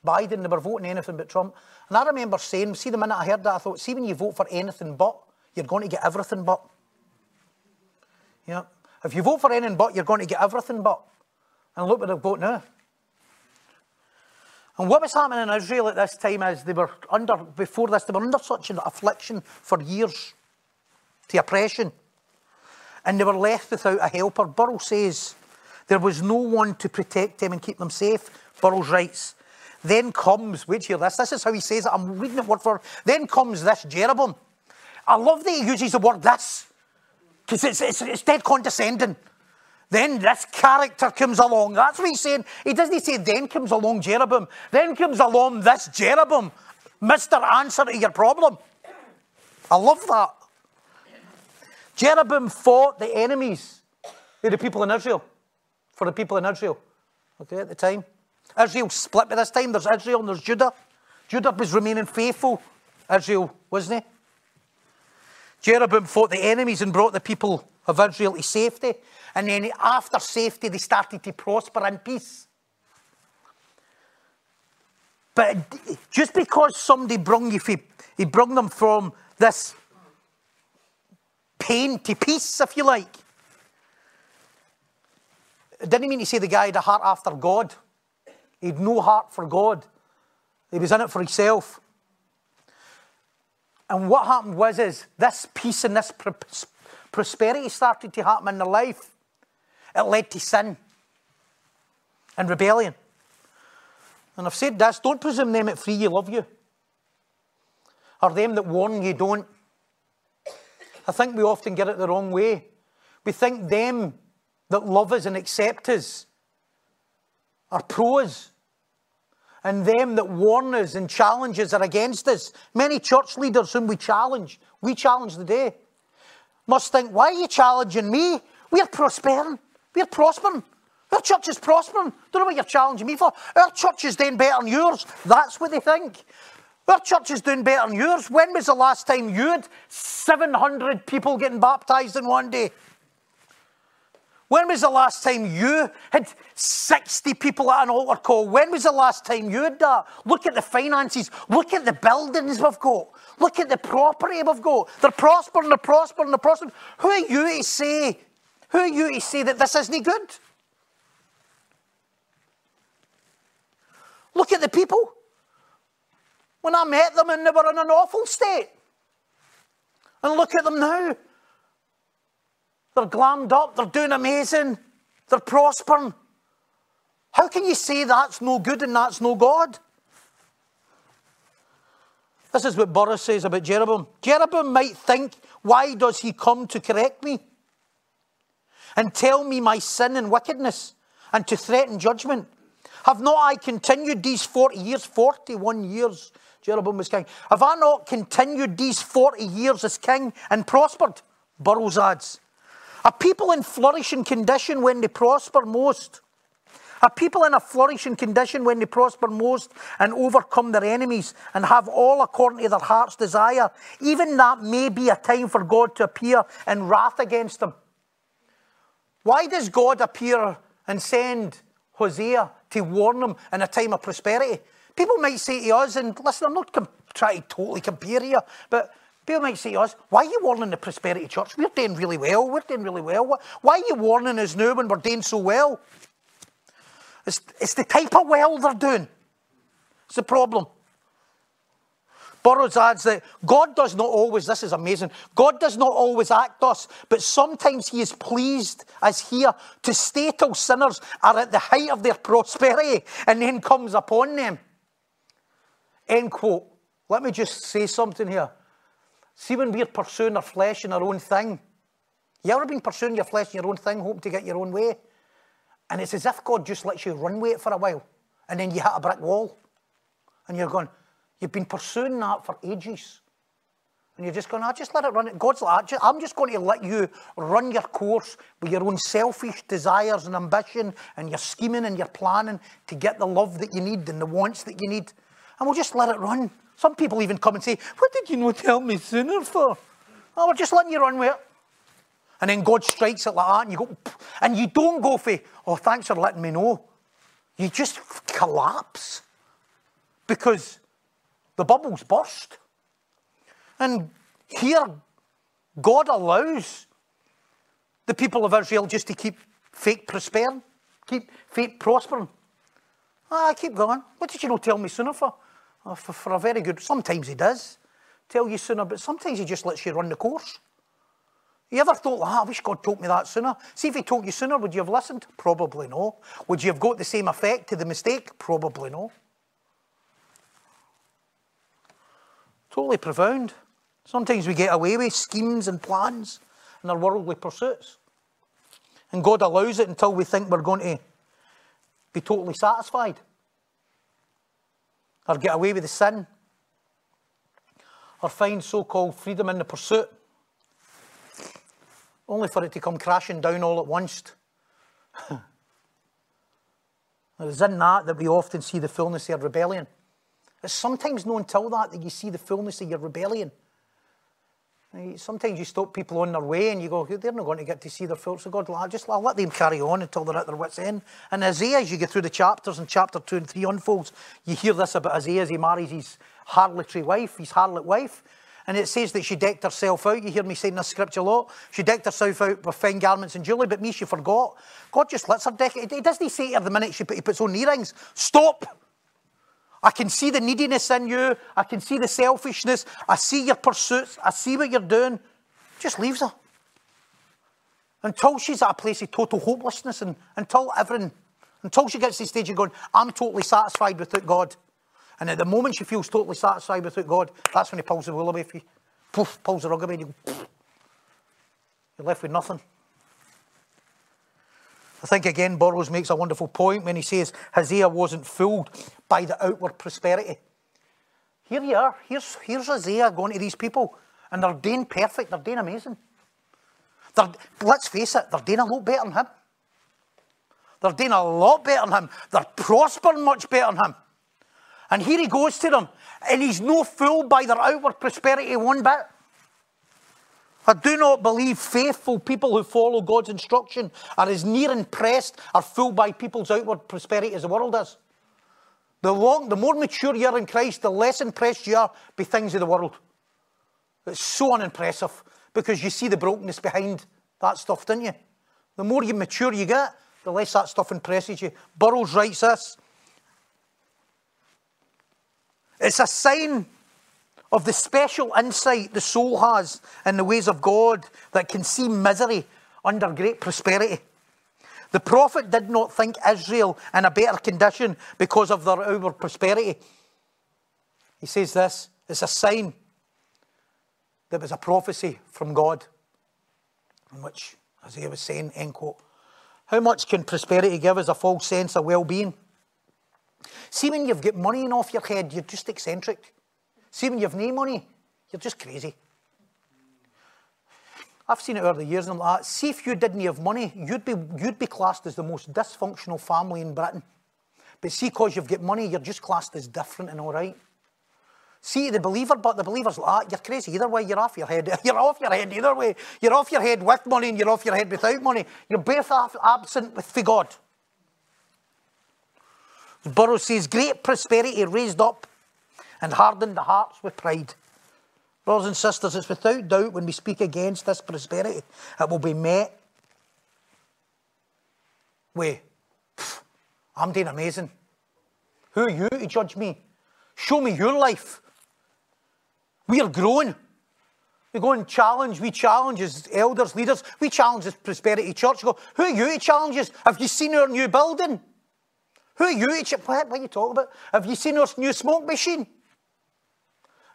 Biden, they were voting anything but Trump. And I remember saying, see, the minute I heard that, I thought, see, when you vote for anything but, you're going to get everything but. Yeah. If you vote for anything but, you're going to get everything but. And look what they've got now. And what was happening in Israel at this time is they were under, before this, they were under such an affliction for years, to oppression. And they were left without a helper. Burroughs says there was no one to protect them and keep them safe. Burroughs writes, then comes, wait here, this, this is how he says it, I'm reading it word for. Then comes this Jeroboam. I love that he uses the word this, because it's, it's, it's dead condescending. Then this character comes along. That's what he's saying. He doesn't say, then comes along Jeroboam. Then comes along this Jeroboam. Mr. Answer to your problem. I love that. Jeroboam fought the enemies of the people in Israel. For the people in Israel. Okay, at the time. Israel split by this time. There's Israel and there's Judah. Judah was remaining faithful. Israel, wasn't he? Jeroboam fought the enemies and brought the people of Israel to safety. And then after safety, they started to prosper in peace. But just because somebody brung you, he brung them from this pain to peace, if you like. Didn't mean to say the guy had a heart after God. He had no heart for God. He was in it for himself. And what happened was is this peace and this prosperity started to happen in their life. It led to sin and rebellion. And I've said this don't presume them at free you love you, or them that warn you don't. I think we often get it the wrong way. We think them that love us and accept us are pros, and them that warn us and challenge us are against us. Many church leaders whom we challenge, we challenge the day, must think, why are you challenging me? We're prospering. We're prospering. Our church is prospering. Don't know what you're challenging me for. Our church is doing better than yours. That's what they think. Our church is doing better than yours. When was the last time you had 700 people getting baptized in one day? When was the last time you had 60 people at an altar call? When was the last time you had that? Look at the finances. Look at the buildings we've got. Look at the property we've got. They're prospering, they're prospering, they're prospering. Who are you to say who are you to say that this isn't good? Look at the people. When I met them and they were in an awful state. And look at them now. They're glammed up, they're doing amazing, they're prospering. How can you say that's no good and that's no God? This is what Burroughs says about Jeroboam. Jeroboam might think, why does he come to correct me? and tell me my sin and wickedness and to threaten judgment? Have not I continued these 40 years, 41 years, Jeroboam was king? Have I not continued these 40 years as king and prospered? Burroughs adds. Are people in flourishing condition when they prosper most? Are people in a flourishing condition when they prosper most and overcome their enemies and have all according to their heart's desire? Even that may be a time for God to appear in wrath against them. Why does God appear and send Hosea to warn them in a time of prosperity? People might say to us, and listen, I'm not com- trying to totally compare here, but people might say to us, why are you warning the prosperity church? We're doing really well. We're doing really well. Why are you warning us now when we're doing so well? It's, it's the type of well they're doing. It's the problem. Burroughs adds that God does not always, this is amazing, God does not always act us, but sometimes He is pleased as here to stay till sinners are at the height of their prosperity and then comes upon them. End quote. Let me just say something here. See, when we're pursuing our flesh and our own thing, you ever been pursuing your flesh and your own thing, hoping to get your own way? And it's as if God just lets you run with it for a while, and then you hit a brick wall, and you're going, You've been pursuing that for ages. And you're just going, I just let it run. God's like, ah, I'm just going to let you run your course with your own selfish desires and ambition and your scheming and your planning to get the love that you need and the wants that you need. And we'll just let it run. Some people even come and say, What did you not tell me sooner for? Oh, we're just letting you run with it. And then God strikes it like that, and you go, and you don't go for, oh, thanks for letting me know. You just collapse. because the bubble's burst. And here, God allows the people of Israel just to keep fake prospering, keep fake prospering. Ah, keep going. What did you not tell me sooner for? Oh, for? For a very good. Sometimes he does tell you sooner, but sometimes he just lets you run the course. You ever thought, ah, I wish God told me that sooner? See, if he told you sooner, would you have listened? Probably no. Would you have got the same effect to the mistake? Probably no. Totally profound. Sometimes we get away with schemes and plans and our worldly pursuits. And God allows it until we think we're going to be totally satisfied or get away with the sin or find so called freedom in the pursuit, only for it to come crashing down all at once. *laughs* it is in that that we often see the fullness of rebellion. It's sometimes not until that that you see the fullness of your rebellion. Sometimes you stop people on their way and you go, they're not going to get to see their full. So God, I'll just I'll let them carry on until they're at their wits' end. And Hosea, as you get through the chapters and chapter two and three unfolds, you hear this about Hosea as he marries his harlotry wife, his harlot wife. And it says that she decked herself out. You hear me saying this scripture a lot. She decked herself out with fine garments and jewellery, but me, she forgot. God just lets her deck it. He doesn't say to her the minute she put, puts on earrings, stop. I can see the neediness in you. I can see the selfishness. I see your pursuits. I see what you're doing. Just leaves her. Until she's at a place of total hopelessness and until everything, until she gets to the stage of going, I'm totally satisfied without God. And at the moment she feels totally satisfied without God, that's when he pulls the wool away from you. Poof, pulls the rug away and you go, You're left with nothing. I think again, Burroughs makes a wonderful point when he says Hosea wasn't fooled by the outward prosperity. Here you are. Here's, here's Hosea going to these people, and they're doing perfect. They're doing amazing. They're, let's face it, they're doing a lot better than him. They're doing a lot better than him. They're prospering much better than him. And here he goes to them, and he's no fooled by their outward prosperity one bit. I do not believe faithful people who follow God's instruction are as near impressed or fooled by people's outward prosperity as the world is. The, long, the more mature you are in Christ, the less impressed you are by things of the world. It's so unimpressive because you see the brokenness behind that stuff, don't you? The more you mature you get, the less that stuff impresses you. Burroughs writes this. It's a sign of the special insight the soul has in the ways of God that can see misery under great prosperity. The prophet did not think Israel in a better condition because of their outward prosperity. He says this it's a sign that was a prophecy from God, in which Hosea was saying, end quote. How much can prosperity give us a false sense of well being? See, when you've got money off your head, you're just eccentric. See, when you've no money, you're just crazy. I've seen it over the years, and I'm like, see if you didn't have money, you'd be, you'd be classed as the most dysfunctional family in Britain. But see, because you've got money, you're just classed as different and all right. See, the believer, but the believer's like, ah, you're crazy either way, you're off your head. *laughs* You're off your head either way. You're off your head with money and you're off your head without money. You're both absent with God. Burroughs says, great prosperity raised up and hardened the hearts with pride. Brothers and sisters, it's without doubt when we speak against this prosperity, it will be met with, I'm doing amazing. Who are you to judge me? Show me your life. We are growing. We go and challenge, we challenge as elders, leaders, we challenge as Prosperity Church. We go, who are you to challenge us? Have you seen our new building? Who are you to, what, what are you talking about? Have you seen our new smoke machine?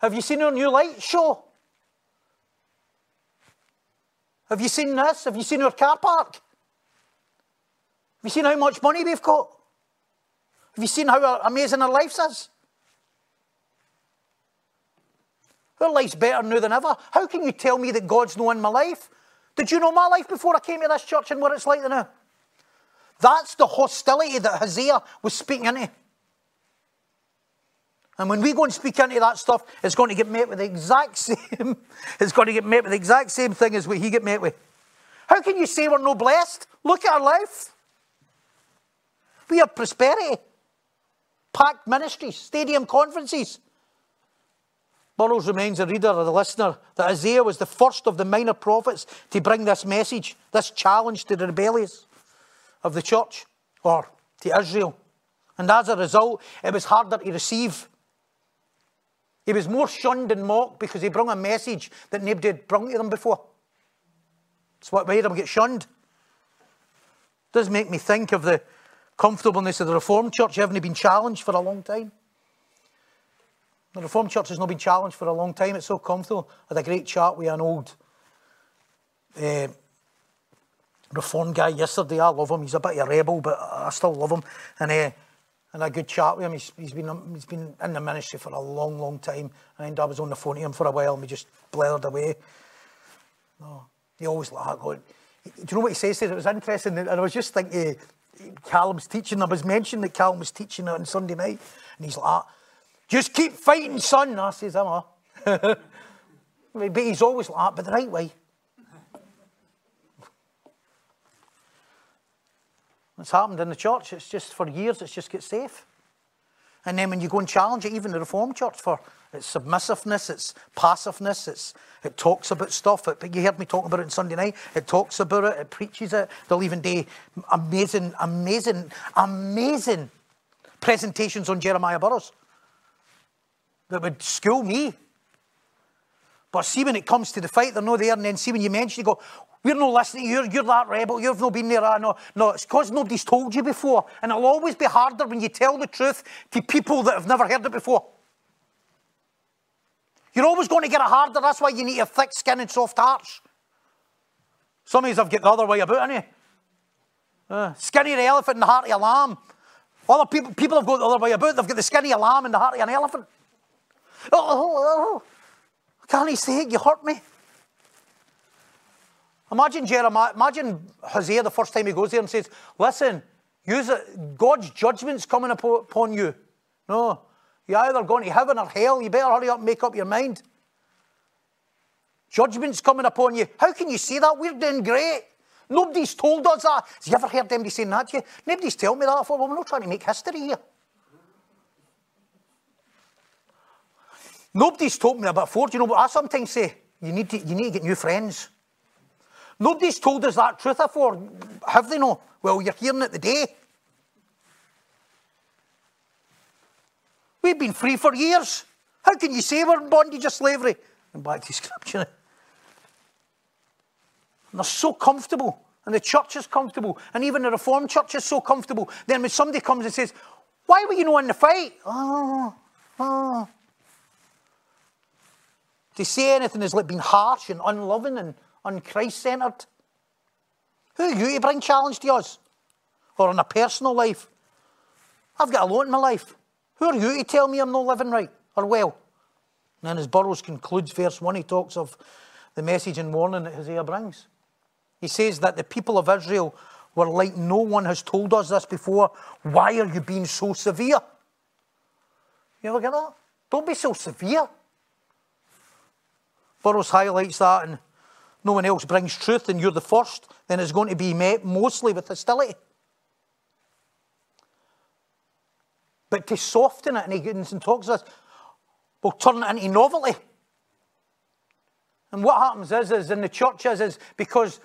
Have you seen our new light show? Have you seen this? Have you seen our car park? Have you seen how much money we've got? Have you seen how amazing our life is? Our life's better now than ever. How can you tell me that God's not in my life? Did you know my life before I came to this church and what it's like now? That's the hostility that Hosea was speaking into. And when we go and speak into that stuff, it's going to get met with the exact *laughs* same, it's going to get met with the exact same thing as what he get met with. How can you say we're no blessed? Look at our life. We have prosperity. packed ministries, stadium conferences. Burroughs reminds the reader or the listener that Hosea was the first of the minor prophets to bring this message, this challenge to the rebellious of the church or to Israel. And as a result, it was harder to receive. He was more shunned and mocked because he brought a message that nobody had brought to them before. It's what made him get shunned. It does make me think of the comfortableness of the Reformed Church having been challenged for a long time. The Reformed Church has not been challenged for a long time. It's so comfortable. I had a great chat with an old uh, Reformed guy yesterday. I love him. He's a bit of a rebel, but I still love him. And uh, and a good chat with him. He's, he's been um, he's been in the ministry for a long, long time. And I was on the phone to him for a while, and we just blared away. No, he always like going. Do you know what he says? It was interesting, and I was just thinking. Callum's teaching. I was mentioning that Callum was teaching on Sunday night, and he's like, just keep fighting, son. I says, I'm a. *laughs* but he's always like that, but the right way. It's happened in the church. It's just for years, it's just get safe. And then when you go and challenge it, even the Reformed Church, for its submissiveness, its passiveness, it's, it talks about stuff. It, but you heard me talking about it on Sunday night. It talks about it, it preaches it. They'll even do amazing, amazing, amazing presentations on Jeremiah Burroughs that would school me. But see, when it comes to the fight, they're not there. And then see, when you mention, you go, we're not listening. You're, you're that rebel. You've not been there. I know. No, it's because nobody's told you before. And it'll always be harder when you tell the truth to people that have never heard it before. You're always going to get it harder. That's why you need a thick skin and soft hearts. Some of you have got the other way about, haven't you? Uh, skinny the elephant and the heart of a lamb. Other people, people have got the other way about. They've got the skinny a lamb and the heart of an elephant. Oh, oh, oh. Can't he say it? You hurt me. Imagine Jeremiah, imagine Hosea the first time he goes there and says, Listen, use God's judgment's coming upon you. No, you're either going to heaven or hell. You better hurry up and make up your mind. Judgment's coming upon you. How can you say that? We're doing great. Nobody's told us that. Have you ever heard anybody saying that to you? Nobody's told me that before. Well, we're not trying to make history here. Nobody's told me about Ford. You know what I sometimes say? You need to, you need to get new friends. Nobody's told us that truth before. Have they no? Well, you're hearing it today. We've been free for years. How can you say we're in bondage of slavery? And back to scripture. And they're so comfortable. And the church is comfortable. And even the Reformed church is so comfortable. Then when somebody comes and says, Why were you not in the fight? Oh, oh. To say anything is like being harsh and unloving and unchrist centered. Who are you to bring challenge to us? Or in a personal life? I've got a lot in my life. Who are you to tell me I'm not living right or well? And then as Burroughs concludes verse 1, he talks of the message and warning that Hosea brings. He says that the people of Israel were like no one has told us this before. Why are you being so severe? You ever get that? Don't be so severe. Burroughs highlights that, and no one else brings truth, and you're the first, then it's going to be met mostly with hostility. But to soften it, and he goes and talks to us, we'll turn it into novelty. And what happens is, is in the churches, is because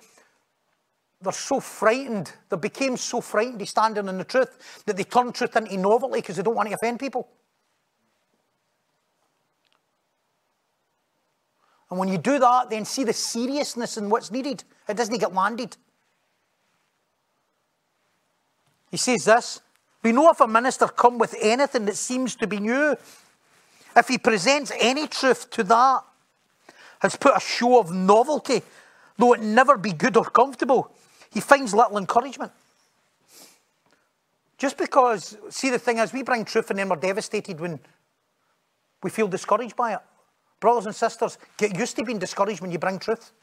they're so frightened, they became so frightened of standing in the truth that they turn truth into novelty because they don't want to offend people. And when you do that, then see the seriousness in what's needed. It doesn't get landed. He says this We know if a minister come with anything that seems to be new, if he presents any truth to that, has put a show of novelty, though it never be good or comfortable, he finds little encouragement. Just because, see, the thing is, we bring truth and then we're devastated when we feel discouraged by it. Brothers and sisters, get used to being discouraged when you bring truth.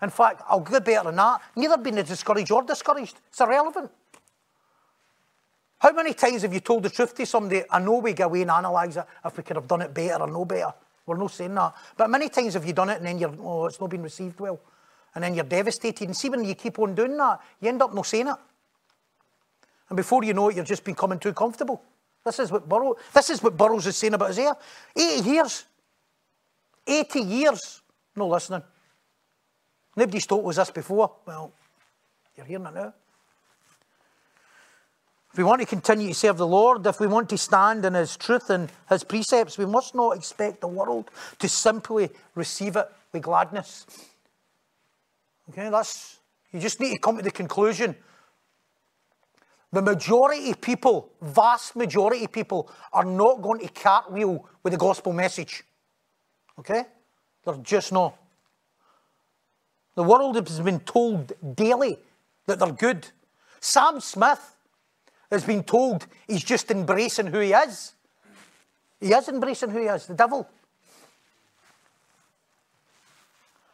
In fact, I'll go better than that. Neither being discouraged or discouraged. It's irrelevant. How many times have you told the truth to somebody? I know we go away and analyse it if we could have done it better or no better. We're not saying that. But many times have you done it and then you're, oh, it's not been received well. And then you're devastated. And see, when you keep on doing that, you end up not saying it. And before you know it, you're just becoming too comfortable. This is what Burrow, this is what Burroughs is saying about Hosea. 80 years. 80 years. No listening. Nobody's told us this before. Well, you're hearing it now. If we want to continue to serve the Lord, if we want to stand in His truth and His precepts, we must not expect the world to simply receive it with gladness. Okay, that's, you just need to come to the conclusion. The majority of people, vast majority of people, are not going to cartwheel with the gospel message. Okay? They're just not. The world has been told daily that they're good. Sam Smith has been told he's just embracing who he is. He is embracing who he is, the devil.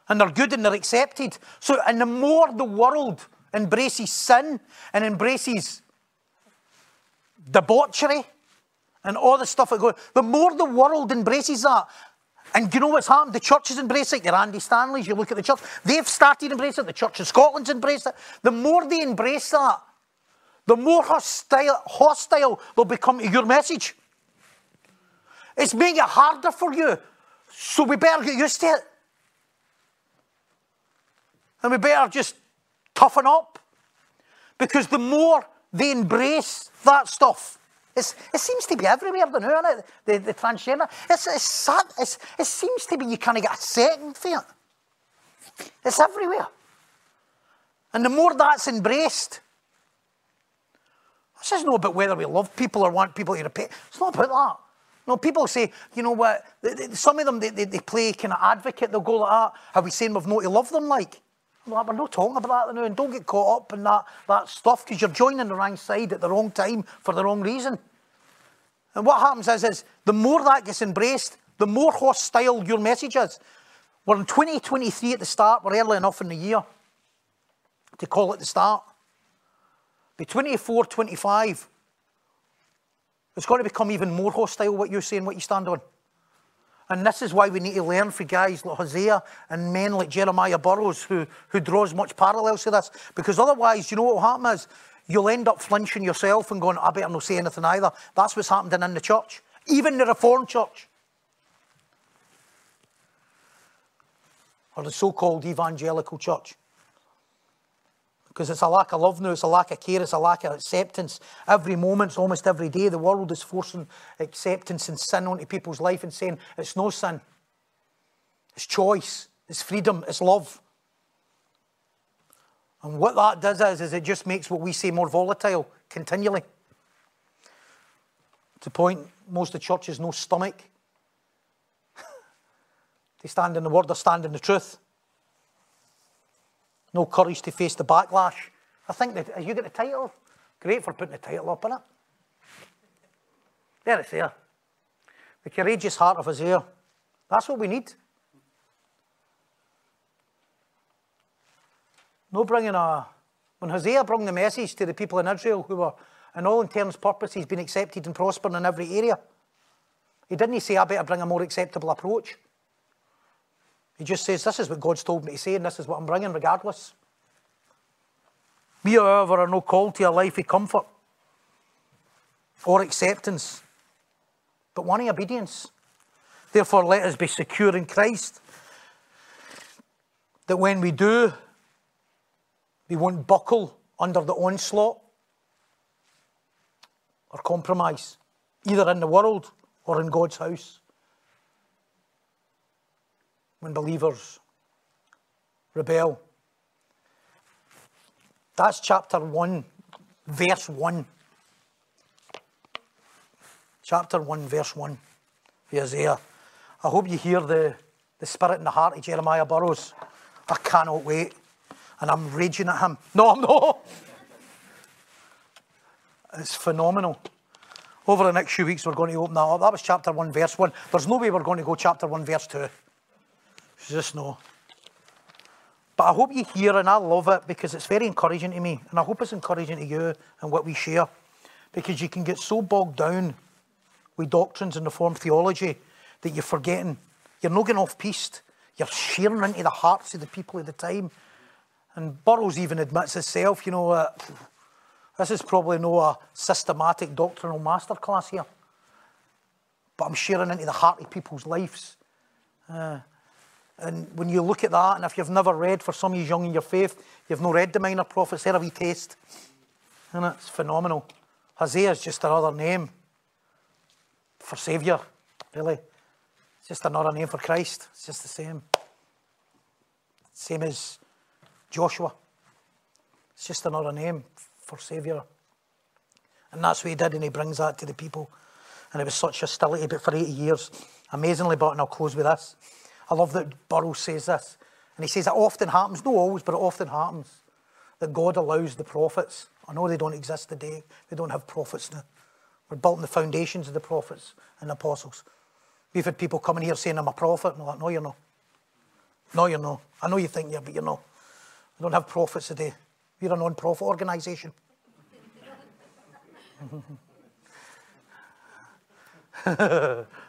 And they're good and they're accepted. So, and the more the world embraces sin and embraces debauchery and all the stuff that goes, the more the world embraces that, and you know what's happened? The church is embracing it. Your Andy Stanley's, you look at the church, they've started embracing it. The Church of Scotland's embraced it. The more they embrace that, the more hostile, hostile they'll become to your message. It's making it harder for you. So we better get used to it. And we better just toughen up. Because the more they embrace that stuff, it's, it seems to be everywhere, new, it? The, the transgender. It's, it's sad. It's, it seems to be you kind of get a second for it. It's everywhere. And the more that's embraced, this is not about whether we love people or want people to repay. It's not about that. No, people say, you know what, some of them, they, they, they play kind of advocate, they'll go like that. Are we saying we've not to love them like? We're not talking about that now, and don't get caught up in that, that stuff because you're joining the wrong side at the wrong time for the wrong reason. And what happens is, is the more that gets embraced, the more hostile your message is. We're in 2023 at the start, we're early enough in the year to call it the start. By 24, 25, it's going to become even more hostile what you're saying, what you stand on. And this is why we need to learn from guys like Hosea and men like Jeremiah Burroughs, who, who draws much parallels to this. Because otherwise, you know what will happen is you'll end up flinching yourself and going, I better not say anything either. That's what's happened in the church, even the Reformed church. Or the so called evangelical church because it's a lack of love now, it's a lack of care, it's a lack of acceptance. Every moment, almost every day, the world is forcing acceptance and sin onto people's life and saying it's no sin. It's choice, it's freedom, it's love. And what that does is, is it just makes what we say more volatile continually. To point, most of the churches no stomach. *laughs* they stand in the word, they stand in the truth no courage to face the backlash. I think that you get the title. Great for putting the title up on it. There it's there. The courageous heart of Hosea. That's what we need. No bringing a. When Hosea brought the message to the people in Israel who were, in all intents and purposes, being accepted and prospering in every area, he didn't say, I better bring a more acceptable approach. He just says, This is what God's told me to say, and this is what I'm bringing, regardless. We, however, are no called to a life of comfort or acceptance, but one of obedience. Therefore, let us be secure in Christ. That when we do, we won't buckle under the onslaught or compromise, either in the world or in God's house when believers rebel. That's chapter 1, verse 1. Chapter 1, verse 1 Hosea. I hope you hear the, the spirit and the heart of Jeremiah Burroughs. I cannot wait. And I'm raging at him. No, I'm not. It's phenomenal. Over the next few weeks, we're going to open that up. That was chapter 1, verse 1. There's no way we're going to go chapter 1, verse 2. Just no. But I hope you hear and I love it because it's very encouraging to me. And I hope it's encouraging to you and what we share. Because you can get so bogged down with doctrines and the reformed theology that you're forgetting. You're not getting off piste. You're sharing into the hearts of the people at the time. And Burroughs even admits himself, you know, uh, This is probably no a systematic doctrinal masterclass here, but I'm sharing into the heart of people's lives. Uh, and when you look at that, and if you've never read, for some of you young in your faith, you've not read the minor prophets, there a wee taste. And it's phenomenal. Hosea is just another name for Saviour, really. It's just another name for Christ. It's just the same. Same as Joshua. It's just another name for Saviour. And that's what he did, and he brings that to the people. And it was such hostility, but for 80 years. Amazingly, but and I'll close with this. I love that Burroughs says this. And he says it often happens, not always, but it often happens, that God allows the prophets. I know they don't exist today, they don't have prophets now. We're built on the foundations of the prophets and apostles. We've had people coming here saying, I'm a prophet. And I'm like, no, you're not. No, you're not. I know you think you're, but you're not. We don't have prophets today. We're a non profit organisation. *laughs*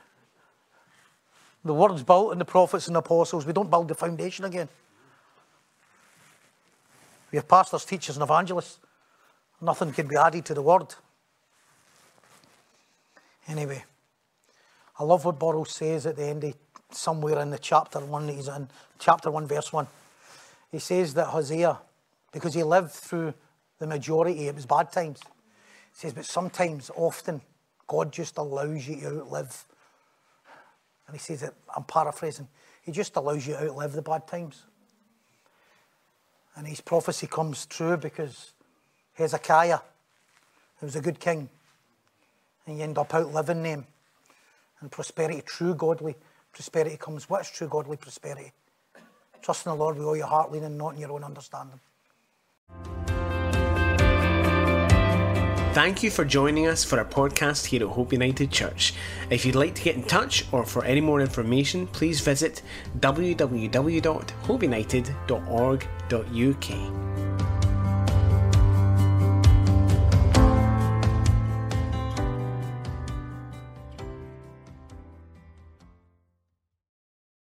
the word's built in the prophets and apostles. We don't build the foundation again. We have pastors, teachers, and evangelists. Nothing can be added to the word. Anyway, I love what Burroughs says at the end of somewhere in the chapter one he's in, chapter one, verse one. He says that Hosea, because he lived through the majority, it was bad times. He says, but sometimes, often, God just allows you to outlive. And he says that, I'm paraphrasing, he just allows you to outlive the bad times. And his prophecy comes true because Hezekiah, he was a good king, and he ended up outliving them. And prosperity, true godly prosperity comes. What is true godly prosperity? Trust in the Lord with all your heart, leaning not in your own understanding. Thank you for joining us for our podcast here at Hope United Church. If you'd like to get in touch or for any more information, please visit www.hopeunited.org.uk.